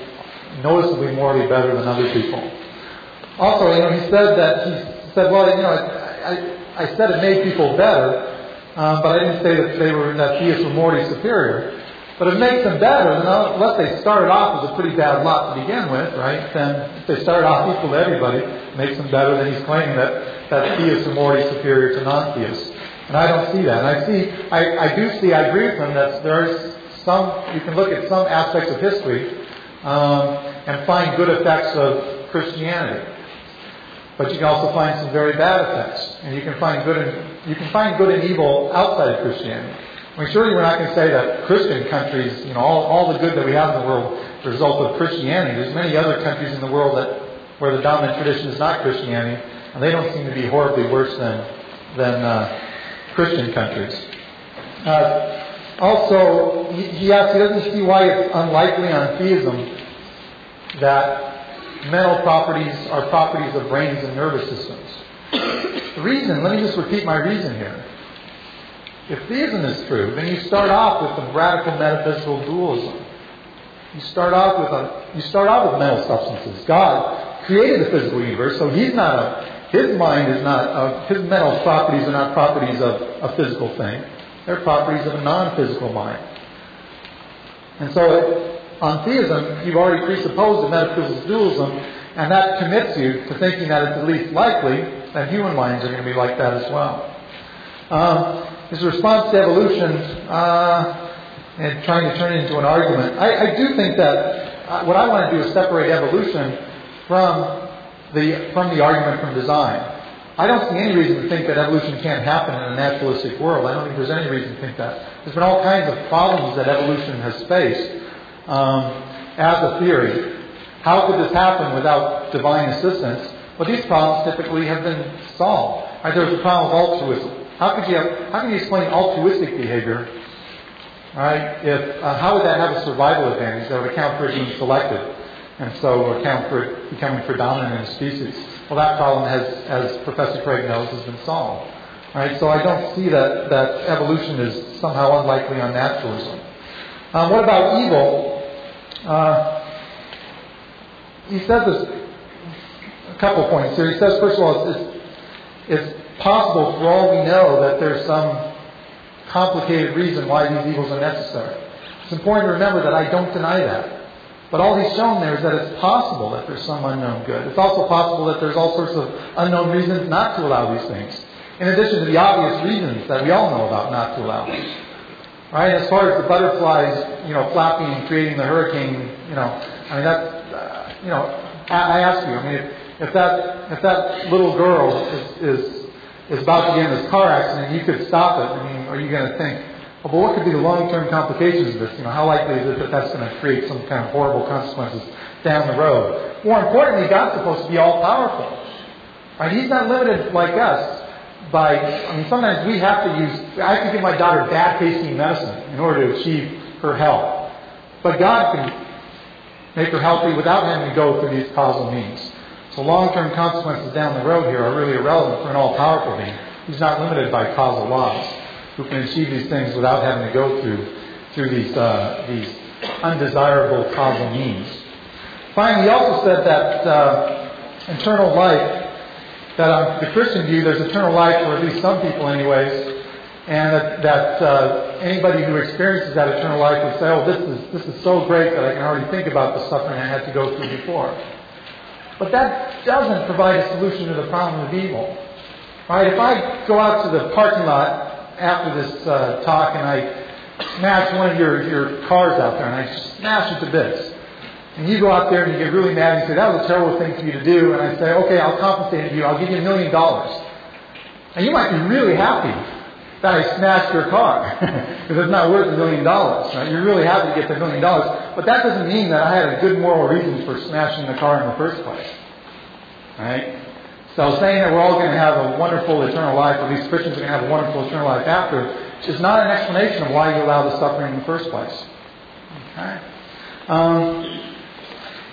noticeably morally better than other people. Also, you know, he said that he said, well, you know, I, I, I said it made people better, um, but I didn't say that they were that theists were morally superior. But it makes them better, unless they started off as a pretty bad lot to begin with, right? Then if they started off equal to everybody, it makes them better. Then he's claiming that that theists are morally superior to non-theists, and I don't see that. And I see, I, I do see, I agree with him that there's some. You can look at some aspects of history um, and find good effects of Christianity. But you can also find some very bad effects, and you can find good and you can find good and evil outside of Christianity. I mean, surely we're not going to say that Christian countries, you know, all, all the good that we have in the world is a result of Christianity. There's many other countries in the world that where the dominant tradition is not Christianity, and they don't seem to be horribly worse than than uh, Christian countries. Uh, also, he, he asks, he doesn't see why it's unlikely on theism that mental properties are properties of brains and nervous systems. The reason, let me just repeat my reason here. If theism is true, then you start off with a radical metaphysical dualism. You start off with a, you start off with mental substances. God created the physical universe, so He's not a, His mind is not, a, His mental properties are not properties of a physical thing. They're properties of a non-physical mind. And so on theism, you've already presupposed a metaphysical dualism, and that commits you to thinking that it's at least likely that human minds are going to be like that as well. Um, his response to evolution uh, and trying to turn it into an argument, I, I do think that uh, what I want to do is separate evolution from the from the argument from design. I don't see any reason to think that evolution can't happen in a naturalistic world. I don't think there's any reason to think that. There's been all kinds of problems that evolution has faced um, as a theory. How could this happen without divine assistance? Well, these problems typically have been solved. Right? There was a problem of altruism. How could you how can you explain altruistic behavior? Right? If uh, how would that have a survival advantage that would account for it being selected, and so account for it becoming predominant in a species? Well, that problem has, as Professor Craig knows, has been solved. Right? So I don't see that that evolution is somehow unlikely on naturalism. Um, what about evil? Uh, he says this a couple points here. He says, first of all, it's, it's possible for all we know that there's some complicated reason why these evils are necessary. It's important to remember that I don't deny that. But all he's shown there is that it's possible that there's some unknown good. It's also possible that there's all sorts of unknown reasons not to allow these things, in addition to the obvious reasons that we all know about not to allow them. Right? As far as the butterflies, you know, flapping and creating the hurricane, you know, I mean that, uh, you know, I, I ask you, I mean, if, if that if that little girl is, is is about to get in this car accident, you could stop it. I mean, are you going to think, well, but what could be the long-term complications of this? You know, how likely is it that that's going to create some kind of horrible consequences down the road? More importantly, God's supposed to be all-powerful, right? He's not limited like us by, I mean, sometimes we have to use, I have to give my daughter bad tasting medicine in order to achieve her health. But God can make her healthy without having to go through these causal means. So long term consequences down the road here are really irrelevant for an all powerful being. He's not limited by causal laws, who can achieve these things without having to go through, through these, uh, these undesirable causal means. Finally, he also said that uh, eternal life that on the Christian view, there's eternal life for at least some people, anyways, and that, that uh, anybody who experiences that eternal life would say, "Oh, this is this is so great that I can already think about the suffering I had to go through before." But that doesn't provide a solution to the problem of evil. Right? If I go out to the parking lot after this uh, talk and I smash one of your, your cars out there and I smash it to bits, and you go out there and you get really mad and you say, that was a terrible thing for you to do, and I say, okay, I'll compensate you, I'll give you a million dollars. And you might be really happy that I smashed your car, because it's not worth a million dollars. Right? You're really happy to get the million dollars, but that doesn't mean that I had a good moral reason for smashing the car in the first place. Right? So saying that we're all going to have a wonderful eternal life, or these Christians are going to have a wonderful eternal life after, is not an explanation of why you allow the suffering in the first place. Okay? Um,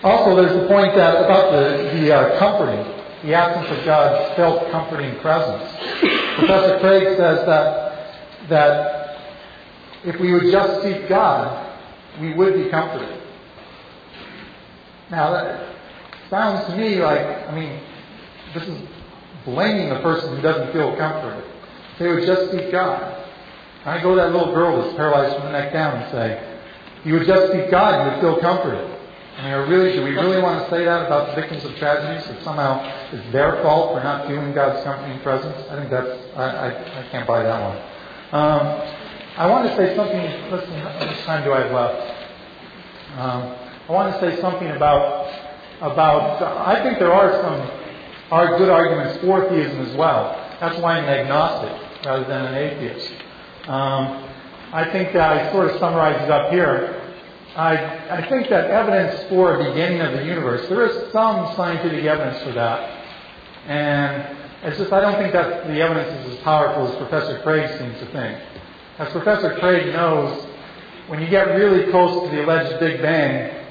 also, there's the point that about the, the uh, comforting, the absence of God's felt comforting presence. Professor Craig says that that if we would just seek God, we would be comforted. Now, that sounds to me like, I mean, this is blaming the person who doesn't feel comforted. They would just seek God. I go to that little girl that's paralyzed from the neck down and say, you would just seek God, and you would feel comforted. I mean, really, do we really want to say that about the victims of tragedies? That somehow it's their fault for not feeling God's comforting presence? I think that's, I, I, I can't buy that one. Um, I want to say something, listen, how much time do I have left? Um, I want to say something about, about, I think there are some are good arguments for theism as well. That's why I'm an agnostic rather than an atheist. Um, I think that I sort of summarize it up here. I, I think that evidence for a beginning of the universe, there is some scientific evidence for that. And it's just, I don't think that the evidence is as powerful as Professor Craig seems to think. As Professor Craig knows, when you get really close to the alleged Big Bang,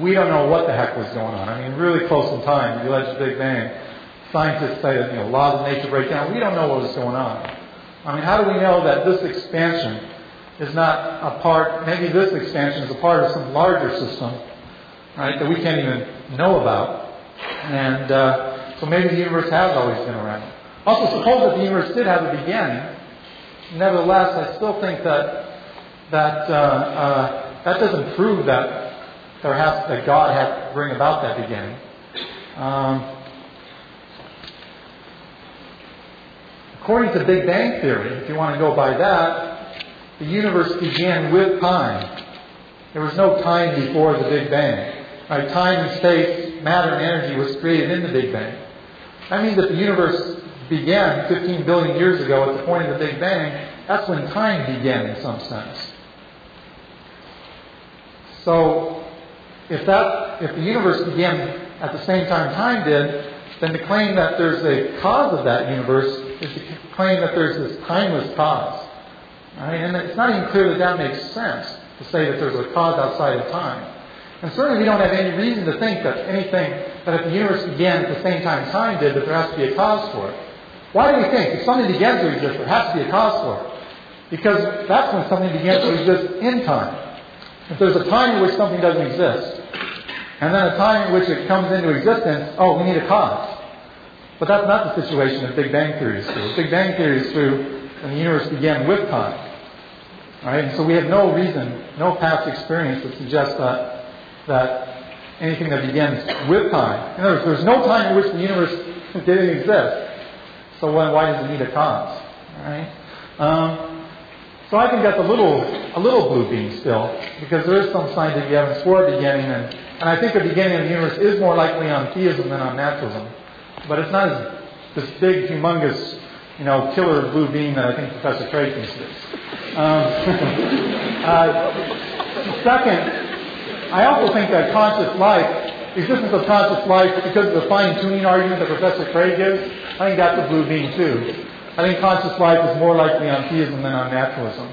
we don't know what the heck was going on. I mean, really close in time the alleged Big Bang. Scientists say that, you know, laws of nature break down. We don't know what was going on. I mean, how do we know that this expansion is not a part, maybe this expansion is a part of some larger system, right, that we can't even know about. And uh, so maybe the universe has always been around. Also, suppose that the universe did have a beginning. Nevertheless, I still think that that uh, uh, that doesn't prove that there has that God had to bring about that beginning. Um, according to Big Bang Theory, if you want to go by that, the universe began with time. There was no time before the Big Bang. Right? Time and space, matter and energy was created in the Big Bang. That means that the universe began 15 billion years ago at the point of the Big Bang. That's when time began in some sense. So, if that, if the universe began at the same time time did, then to claim that there's a cause of that universe is to claim that there's this timeless cause. Right? And it's not even clear that that makes sense to say that there's a cause outside of time. And certainly we don't have any reason to think that anything, that if the universe began at the same time time did, that there has to be a cause for it. Why do we think if something begins to exist, there has to be a cause for it? Because that's when something begins to exist in time. If there's a time in which something doesn't exist, and then a time in which it comes into existence, oh, we need a cause. But that's not the situation that Big Bang Theory is true. Big Bang Theory is true when the universe began with time. Right? And so we have no reason, no past experience that suggests that, that anything that begins with time. In other words, there's no time in which the universe didn't exist. So when, why does it need a cause? Right? Um, so I think that's a little, a little blue bean still, because there is some scientific evidence for a beginning, and, and I think the beginning of the universe is more likely on theism than on naturalism. But it's not as this big, humongous you know, killer blue bean that I think Professor it is. Um, uh, second, I also think that conscious life, existence of conscious life, because of the fine-tuning argument that Professor Craig gives, I think that's a blue bean too. I think conscious life is more likely on theism than on naturalism.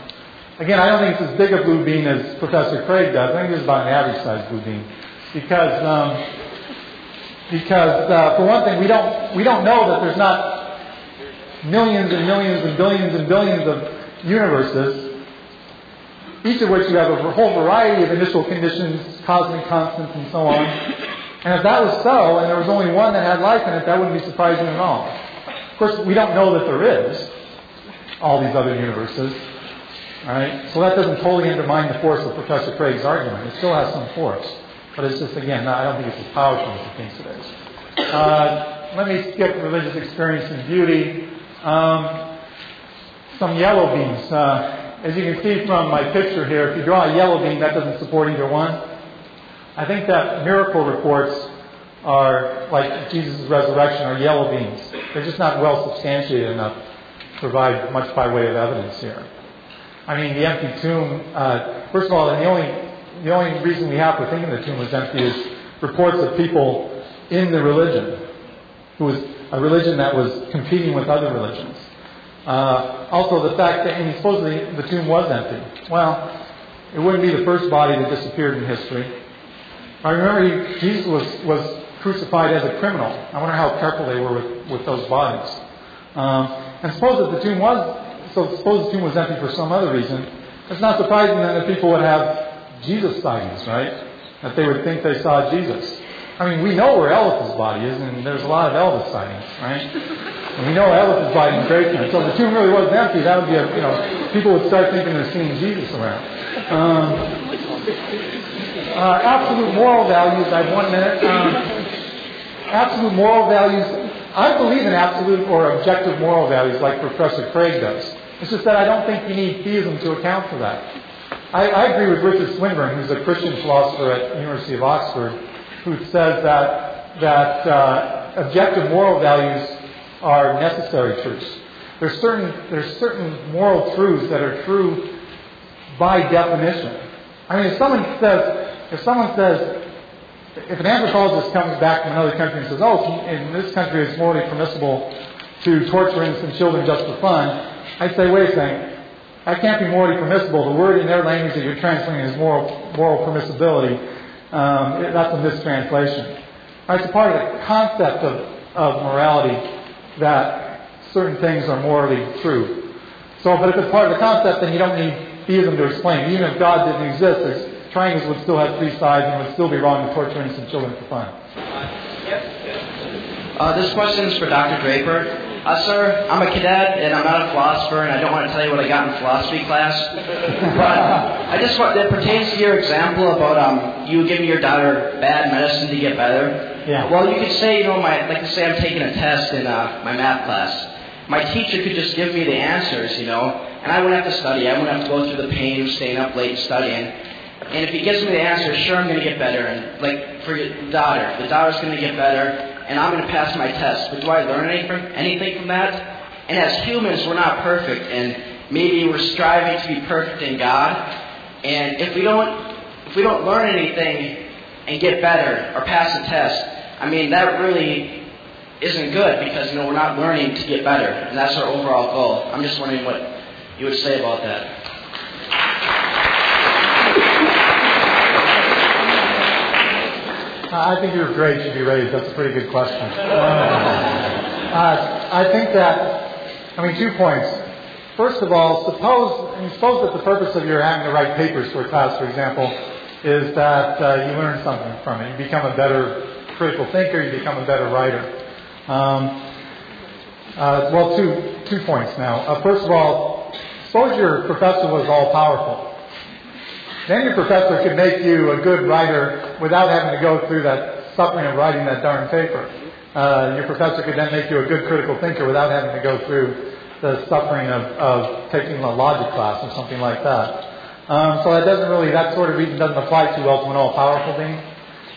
Again, I don't think it's as big a blue bean as Professor Craig does. I think it's about an average-sized blue bean, because um, because uh, for one thing, we don't we don't know that there's not millions and millions and billions and billions of universes, each of which you have a whole variety of initial conditions, cosmic constants, and so on. And if that was so, and there was only one that had life in it, that wouldn't be surprising at all. Of course, we don't know that there is all these other universes. Right? So that doesn't totally undermine the force of Professor Craig's argument. It still has some force. But it's just, again, I don't think it's as powerful as he thinks it is. Uh, let me skip religious experience and beauty. Um, some yellow beans. Uh, as you can see from my picture here, if you draw a yellow bean, that doesn't support either one. I think that miracle reports are, like Jesus' resurrection, are yellow beans. They're just not well substantiated enough to provide much by way of evidence here. I mean, the empty tomb, uh, first of all, the only, the only reason we have for thinking the tomb was empty is reports of people in the religion, who was a religion that was competing with other religions. Uh, also, the fact that, and supposedly the tomb was empty. Well, it wouldn't be the first body that disappeared in history. I remember he, Jesus was, was crucified as a criminal. I wonder how careful they were with, with those bodies. Um, and suppose that the tomb was so suppose the tomb was empty for some other reason. It's not surprising then that people would have Jesus sightings, right? That they would think they saw Jesus. I mean, we know where Elvis's body is, and there's a lot of Elvis sightings, right? And we know Elvis's body in Graceland. So if the tomb really wasn't empty, that would be a, you know, people would start thinking they're seeing Jesus around. Um, uh, absolute moral values, I have one minute. Um, absolute moral values, I believe in absolute or objective moral values like Professor Craig does. It's just that I don't think you need theism to account for that. I, I agree with Richard Swinburne, who's a Christian philosopher at the University of Oxford, who says that, that uh, objective moral values are necessary truths. There's certain, there's certain moral truths that are true by definition. I mean, if someone says, if someone says, if an anthropologist comes back from another country and says, oh, in this country it's morally permissible to torture innocent children just for fun, I say, wait a second. That can't be morally permissible. The word in their language that you're translating is moral, moral permissibility. Um, that's a mistranslation. It's a part of the concept of, of morality that certain things are morally true. So, but if it's part of the concept, then you don't need theism to explain. Even if God didn't exist, triangles would still have three sides and it would still be wrong to torture innocent children for fun. Uh, this question is for Dr. Draper. Uh, sir, I'm a cadet and I'm not a philosopher, and I don't want to tell you what I got in philosophy class. but I just want that pertains to your example about um, you giving your daughter bad medicine to get better. Yeah. Well, you could say, you know, my like to say I'm taking a test in uh, my math class. My teacher could just give me the answers, you know, and I wouldn't have to study. I wouldn't have to go through the pain of staying up late and studying. And if he gives me the answers, sure, I'm going to get better. And like for your daughter, the daughter's going to get better and I'm going to pass my test. But do I learn anything from, that? And as humans, we're not perfect, and maybe we're striving to be perfect in God. And if we don't, if we don't learn anything and get better or pass a test, I mean that really isn't good because you know we're not learning to get better, and that's our overall goal. I'm just wondering what you would say about that. I think your grade should be raised. That's a pretty good question. uh, I think that, I mean, two points. First of all, suppose, I mean, suppose that the purpose of your having to write papers for a class, for example, is that uh, you learn something from it. You become a better critical thinker. You become a better writer. Um, uh, well, two two points now. Uh, first of all, suppose your professor was all powerful. Then your professor could make you a good writer without having to go through that suffering of writing that darn paper. Uh, your professor could then make you a good critical thinker without having to go through the suffering of, of taking a logic class or something like that. Um, so that doesn't really, that sort of reason doesn't apply too well to an all-powerful being.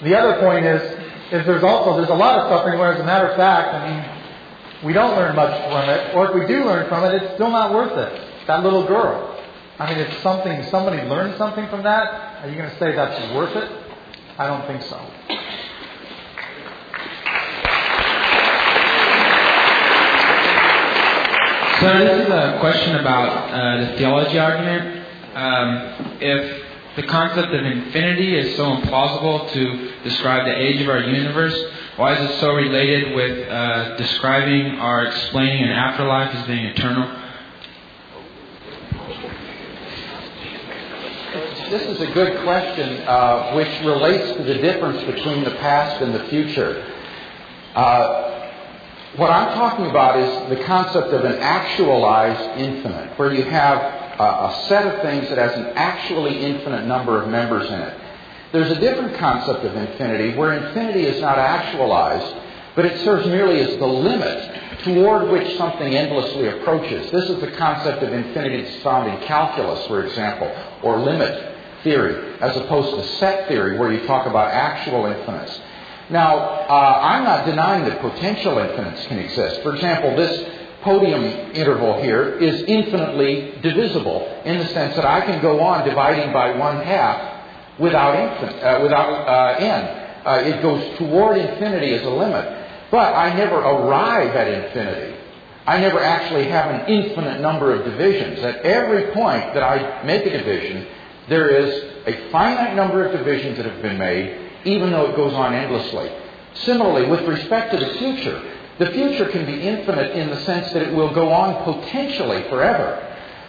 The other point is, is there's also, there's a lot of suffering where as a matter of fact, I mean, we don't learn much from it, or if we do learn from it, it's still not worth it. That little girl. I mean, if something, somebody learned something from that, are you going to say that's worth it? I don't think so. So this is a question about uh, the theology argument. Um, if the concept of infinity is so implausible to describe the age of our universe, why is it so related with uh, describing or explaining an afterlife as being eternal? This is a good question uh, which relates to the difference between the past and the future. Uh, what I'm talking about is the concept of an actualized infinite, where you have a, a set of things that has an actually infinite number of members in it. There's a different concept of infinity where infinity is not actualized, but it serves merely as the limit toward which something endlessly approaches. This is the concept of infinity that's found in calculus, for example, or limit theory, as opposed to set theory, where you talk about actual infinites. Now, uh, I'm not denying that potential infinites can exist. For example, this podium interval here is infinitely divisible in the sense that I can go on dividing by one half without, infin- uh, without uh, n. Uh, it goes toward infinity as a limit. But I never arrive at infinity. I never actually have an infinite number of divisions. At every point that I make a division, there is a finite number of divisions that have been made, even though it goes on endlessly. Similarly, with respect to the future, the future can be infinite in the sense that it will go on potentially forever.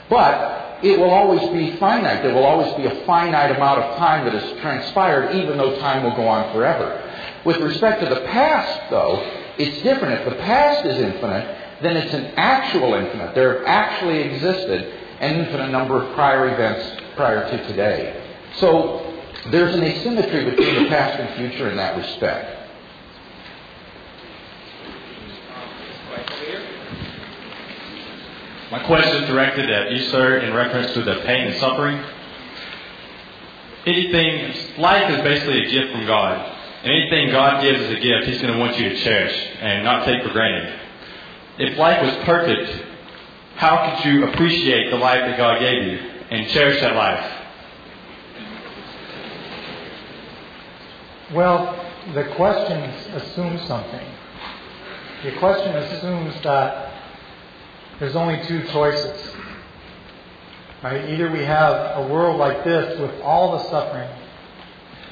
But it will always be finite. There will always be a finite amount of time that has transpired, even though time will go on forever. With respect to the past, though, it's different. If the past is infinite, then it's an actual infinite. There actually existed an infinite number of prior events prior to today. So there's an asymmetry between the past and future in that respect. My question is directed at you, sir, in reference to the pain and suffering. Anything, life is basically a gift from God. And Anything God gives as a gift, He's going to want you to cherish and not take for granted. If life was perfect, how could you appreciate the life that God gave you and cherish that life? Well, the question assumes something. The question assumes that there's only two choices. Right? Either we have a world like this with all the suffering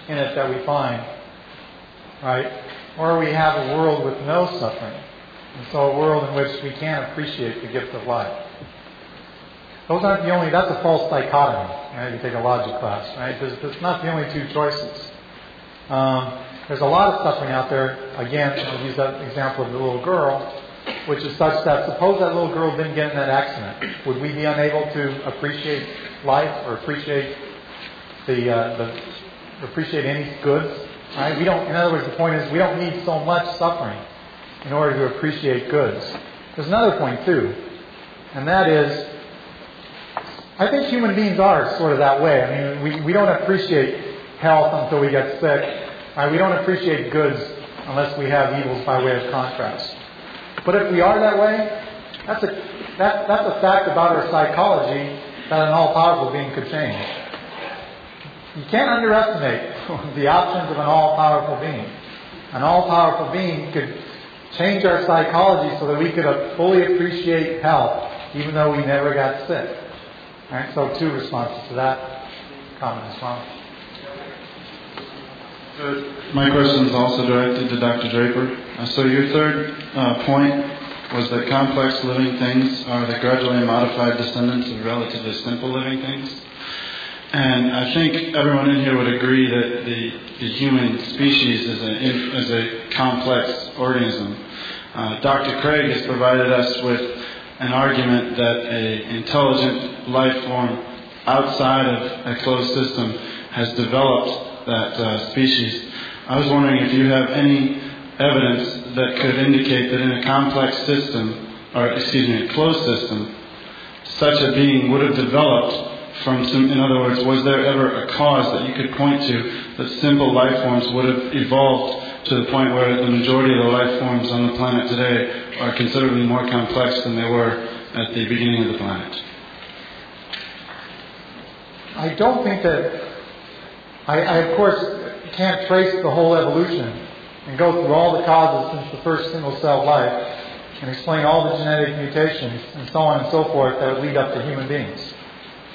in it that we find, right? Or we have a world with no suffering. And so a world in which we can't appreciate the gift of life. Those aren't the only, that's a false dichotomy. Right? You take a logic class, right? There's, there's not the only two choices. Um, there's a lot of suffering out there. Again, I'll use that example of the little girl, which is such that suppose that little girl didn't get in that accident. Would we be unable to appreciate life or appreciate the, uh, the appreciate any goods Right? We don't, in other words, the point is we don't need so much suffering in order to appreciate goods. There's another point too, and that is, I think human beings are sort of that way. I mean, we, we don't appreciate health until we get sick. Right? We don't appreciate goods unless we have evils by way of contrast. But if we are that way, that's a, that, that's a fact about our psychology that an all powerful being could change. You can't underestimate the options of an all powerful being. An all powerful being could change our psychology so that we could uh, fully appreciate health even though we never got sick. So two responses to that comment as well. My question is also directed to Dr. Draper. Uh, so your third uh, point was that complex living things are the gradually modified descendants of relatively simple living things. And I think everyone in here would agree that the, the human species is a, is a complex organism. Uh, Dr. Craig has provided us with an argument that an intelligent life form outside of a closed system has developed that uh, species. I was wondering if you have any evidence that could indicate that in a complex system, or excuse me, a closed system, such a being would have developed from some, in other words, was there ever a cause that you could point to that simple life forms would have evolved to the point where the majority of the life forms on the planet today are considerably more complex than they were at the beginning of the planet? I don't think that. I, I, of course, can't trace the whole evolution and go through all the causes since the first single cell life and explain all the genetic mutations and so on and so forth that lead up to human beings.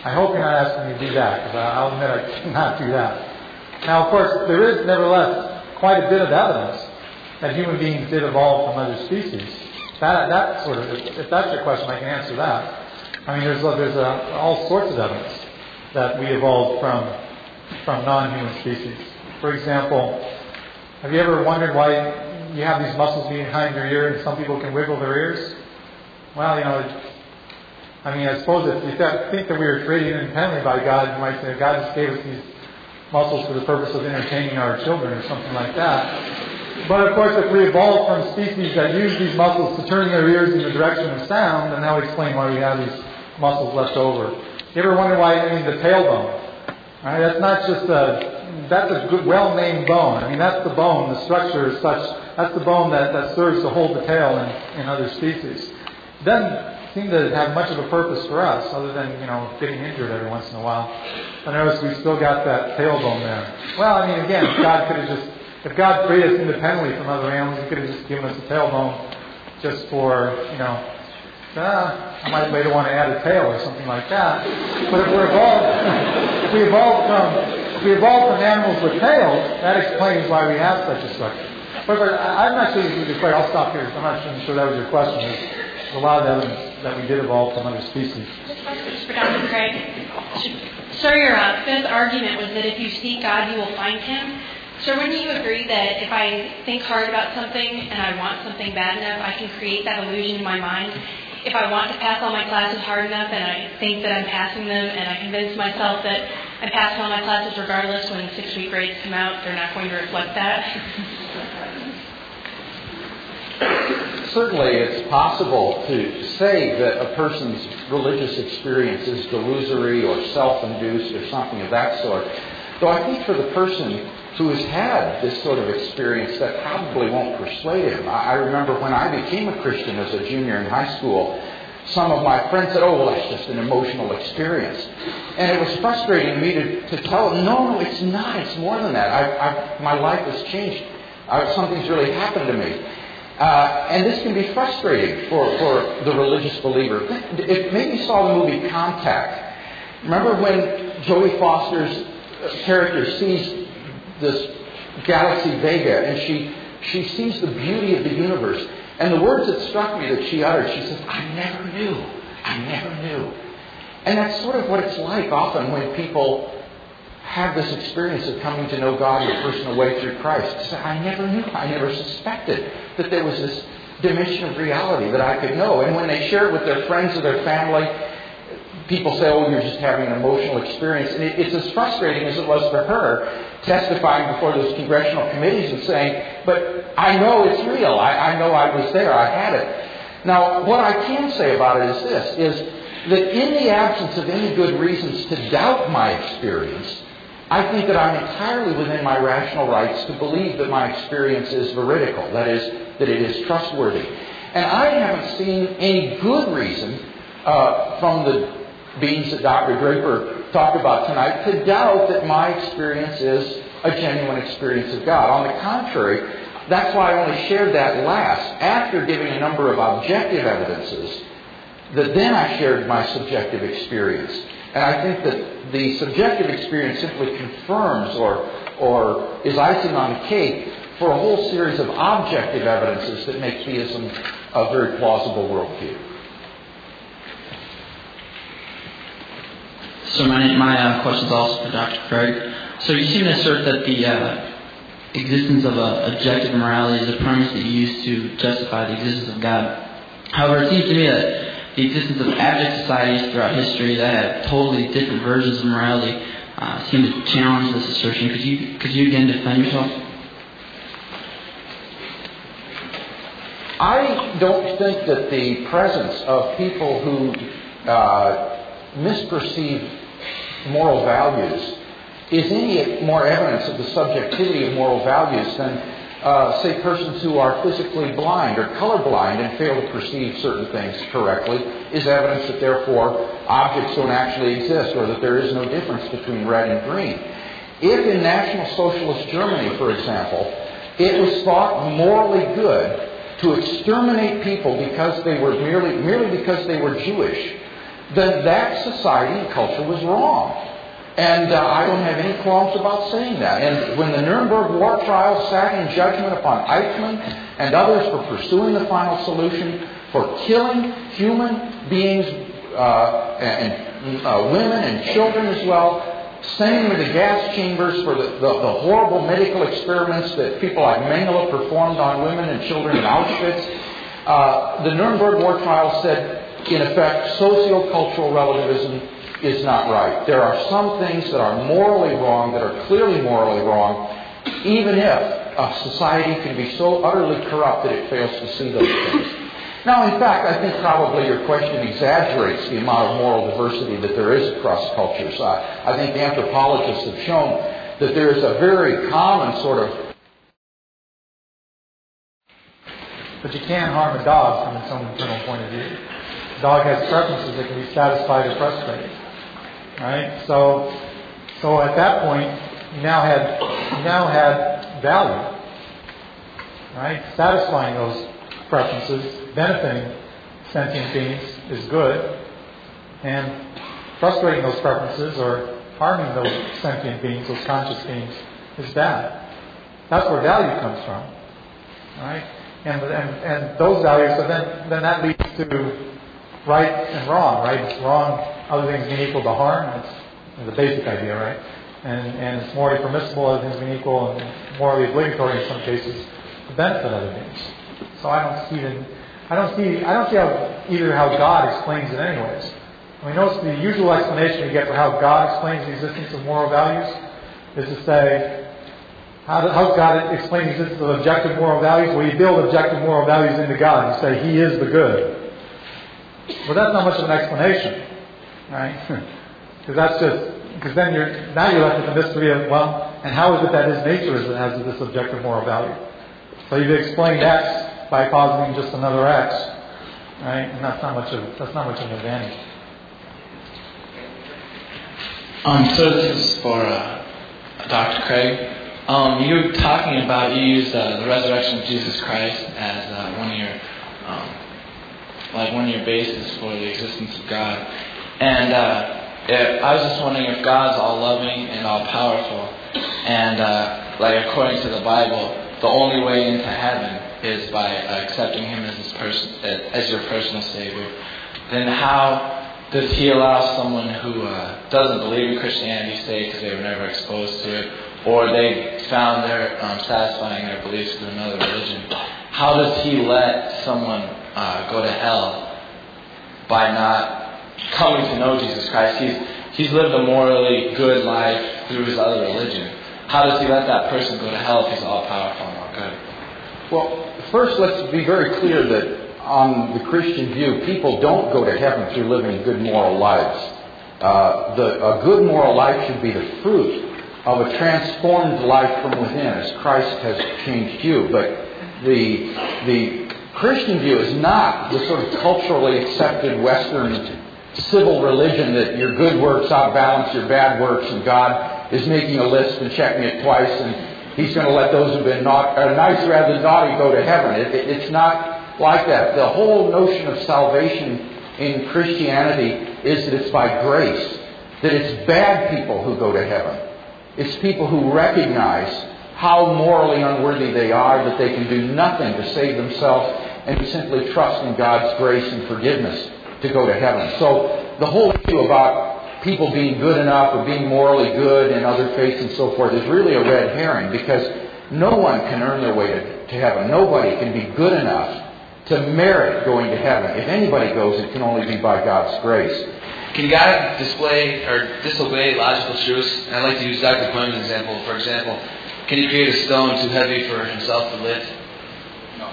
I hope you're not asking me to do that, because I'll admit I cannot do that. Now, of course, there is nevertheless quite a bit of evidence that human beings did evolve from other species. That, that sort of, if that's your question, I can answer that. I mean, there's, there's a, all sorts of evidence that we evolved from from non-human species. For example, have you ever wondered why you have these muscles behind your ear and some people can wiggle their ears? Well, you know, I mean, I suppose if you think that we were created independently by God, you might say God just gave us these muscles for the purpose of entertaining our children or something like that. But of course, if we evolved from species that use these muscles to turn their ears in the direction of sound, then that would explain why we have these muscles left over. You ever wonder why I mean the tailbone? Right? That's not just a that's a good, well-named bone. I mean, that's the bone. The structure is such. That's the bone that, that serves to hold the tail in, in other species. Doesn't seem to have much of a purpose for us, other than you know getting injured every once in a while. I notice we still got that tailbone there. Well, I mean, again, God could have just if God created us independently from other animals, He could have just given us a tailbone just for you know uh, I might later want to add a tail or something like that. But if we're evolved, if we evolved from if we evolved from animals with tails, that explains why we have such a structure. But, but I'm not sure this is I'll stop here. I'm not sure that was your question. There's a lot of evidence that we did evolve from other species. For Dr. Craig. Sir, your uh, fifth argument was that if you seek God, you will find Him. Sir, wouldn't you agree that if I think hard about something and I want something bad enough, I can create that illusion in my mind if I want to pass all my classes hard enough and I think that I'm passing them and I convince myself that I'm passing all my classes regardless when six week grades come out, they're not going to reflect that. Certainly, it's possible to say that a person's religious experience is delusory or self induced or something of that sort. Though I think for the person who has had this sort of experience that probably won't persuade him. I remember when I became a Christian as a junior in high school, some of my friends said, oh, well, that's just an emotional experience. And it was frustrating me to, to tell them, no, no, it's not. It's more than that. I, I, my life has changed. Uh, something's really happened to me. Uh, and this can be frustrating for, for the religious believer. If maybe you saw the movie Contact. Remember when Jodie Foster's character sees this galaxy Vega, and she, she sees the beauty of the universe. And the words that struck me that she uttered, she says, I never knew. I never knew. And that's sort of what it's like often when people have this experience of coming to know God in a personal way through Christ. Say, I never knew. I never suspected that there was this dimension of reality that I could know. And when they share it with their friends or their family, people say, oh, you're just having an emotional experience. And it, it's as frustrating as it was for her testifying before those congressional committees and saying, but I know it's real. I, I know I was there. I had it. Now, what I can say about it is this, is that in the absence of any good reasons to doubt my experience, I think that I'm entirely within my rational rights to believe that my experience is veridical, that is, that it is trustworthy. And I haven't seen any good reason uh, from the beans that Dr. Draper talked about tonight to doubt that my experience is a genuine experience of God. On the contrary, that's why I only shared that last, after giving a number of objective evidences, that then I shared my subjective experience. And I think that the subjective experience simply confirms or, or is icing on the cake for a whole series of objective evidences that make theism a very plausible worldview. So my, my uh, question is also for Dr. Craig. So you seem to assert that the uh, existence of a objective morality is a premise that you use to justify the existence of God. However, it seems to me that the existence of abject societies throughout history that have totally different versions of morality uh, seem to challenge this assertion. Could you could you again defend yourself? I don't think that the presence of people who uh, misperceive moral values is any more evidence of the subjectivity of moral values than, uh, say, persons who are physically blind or colorblind and fail to perceive certain things correctly is evidence that therefore objects don't actually exist or that there is no difference between red and green. If in National Socialist Germany, for example, it was thought morally good to exterminate people because they were merely, merely because they were Jewish, then that society and culture was wrong. And uh, I don't have any qualms about saying that. And when the Nuremberg war trial sat in judgment upon Eichmann and others for pursuing the final solution, for killing human beings uh, and uh, women and children as well, sending them into gas chambers for the, the, the horrible medical experiments that people like Mengele performed on women and children in Auschwitz. Uh, the Nuremberg War Trial said, in effect, sociocultural relativism is not right. There are some things that are morally wrong, that are clearly morally wrong, even if a society can be so utterly corrupt that it fails to see those things. Now, in fact, I think probably your question exaggerates the amount of moral diversity that there is across cultures. I, I think anthropologists have shown that there is a very common sort of But you can't harm a dog from its own internal point of view. The dog has preferences that can be satisfied or frustrated. Right? So so at that point you now had now had value. Right? Satisfying those preferences, benefiting sentient beings is good. And frustrating those preferences or harming those sentient beings, those conscious beings, is bad. That's where value comes from. Right? And, and, and those values, so then, then that leads to right and wrong, right? It's wrong, other things being equal to harm. That's the basic idea, right? And, and it's morally permissible, other things being equal, and morally obligatory in some cases to benefit other beings. So I don't see the, I don't see, I don't see how, either how God explains it anyways. I mean, notice the usual explanation we get for how God explains the existence of moral values is to say, how does God explain the existence of objective moral values? Well, you build objective moral values into God. You say He is the good. Well, that's not much of an explanation, right? Because that's just because then you're now you're left with the mystery of well, and how is it that His nature is, has this objective moral value? So you've explained X by positing just another X, right? And that's not much of that's not much of an advantage. Um, so this is for uh, Dr. Craig. Um, you were talking about you used uh, the resurrection of Jesus Christ as uh, one of your um, like one of your bases for the existence of God, and uh, I was just wondering if God's all loving and all powerful, and uh, like according to the Bible, the only way into heaven is by uh, accepting Him as his person as your personal Savior. Then how does He allow someone who uh, doesn't believe in Christianity stay because they were never exposed to it? or they found their um, satisfying their beliefs through another religion. How does he let someone uh, go to hell by not coming to know Jesus Christ? He's he's lived a morally good life through his other religion. How does he let that person go to hell if he's all powerful and all good? Well, first let's be very clear that on the Christian view, people don't go to heaven through living good moral lives. Uh, the, a good moral life should be the fruit of a transformed life from within as Christ has changed you. But the, the Christian view is not the sort of culturally accepted Western civil religion that your good works outbalance your bad works and God is making a list and checking it twice and He's going to let those who've been not, uh, nice rather than naughty go to heaven. It, it, it's not like that. The whole notion of salvation in Christianity is that it's by grace, that it's bad people who go to heaven. It's people who recognize how morally unworthy they are, that they can do nothing to save themselves, and simply trust in God's grace and forgiveness to go to heaven. So the whole issue about people being good enough or being morally good in other faiths and so forth is really a red herring because no one can earn their way to, to heaven. Nobody can be good enough to merit going to heaven. If anybody goes, it can only be by God's grace. Can God display or disobey logical truths? And I'd like to use Dr. Quinn as an example. For example, can he create a stone too heavy for himself to lift? No.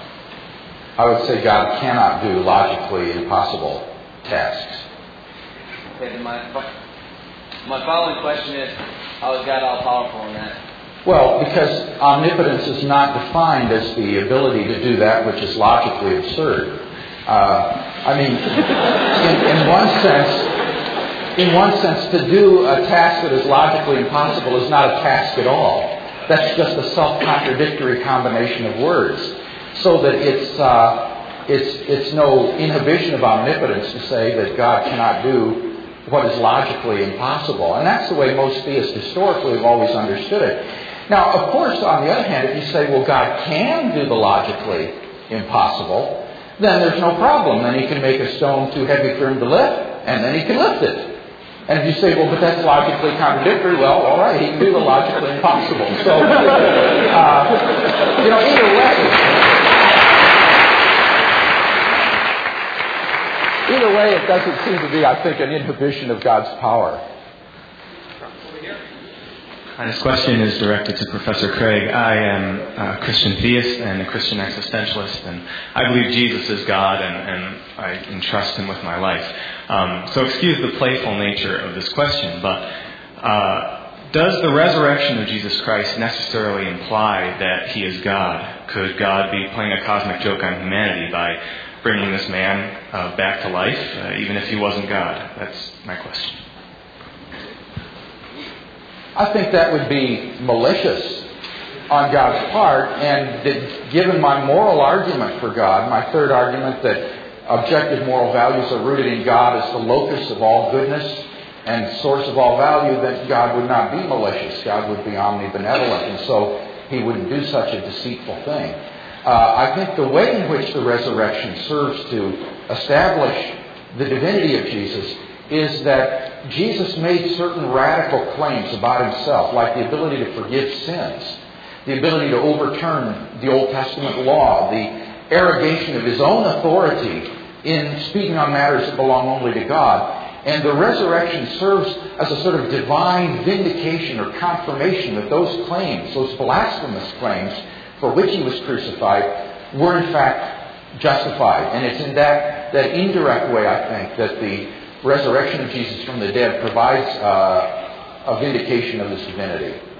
I would say God cannot do logically impossible tasks. Okay, then my, my following question is how is God all powerful in that? Well, because omnipotence is not defined as the ability to do that which is logically absurd. Uh, I mean, in, in one sense, in one sense, to do a task that is logically impossible is not a task at all. That's just a self-contradictory combination of words. So that it's, uh, it's, it's no inhibition of omnipotence to say that God cannot do what is logically impossible. And that's the way most theists historically have always understood it. Now, of course, on the other hand, if you say, well, God can do the logically impossible, then there's no problem. Then he can make a stone too heavy for him to lift, and then he can lift it. And if you say, well, but that's logically contradictory, well, all right, he can do the logically impossible. So, uh, you know, either way, either way, it doesn't seem to be, I think, an inhibition of God's power. Hi, this question is directed to Professor Craig. I am a Christian theist and a Christian existentialist, and I believe Jesus is God, and, and I entrust Him with my life. Um, so excuse the playful nature of this question, but uh, does the resurrection of Jesus Christ necessarily imply that He is God? Could God be playing a cosmic joke on humanity by bringing this man uh, back to life, uh, even if he wasn't God? That's my question. I think that would be malicious on God's part, and that given my moral argument for God, my third argument that objective moral values are rooted in God as the locus of all goodness and source of all value, then God would not be malicious. God would be omnibenevolent, and so he wouldn't do such a deceitful thing. Uh, I think the way in which the resurrection serves to establish the divinity of Jesus is that Jesus made certain radical claims about himself, like the ability to forgive sins, the ability to overturn the Old Testament law, the arrogation of his own authority in speaking on matters that belong only to God. And the resurrection serves as a sort of divine vindication or confirmation that those claims, those blasphemous claims for which he was crucified, were in fact justified. And it's in that, that indirect way, I think, that the resurrection of Jesus from the dead provides uh, a vindication of his divinity.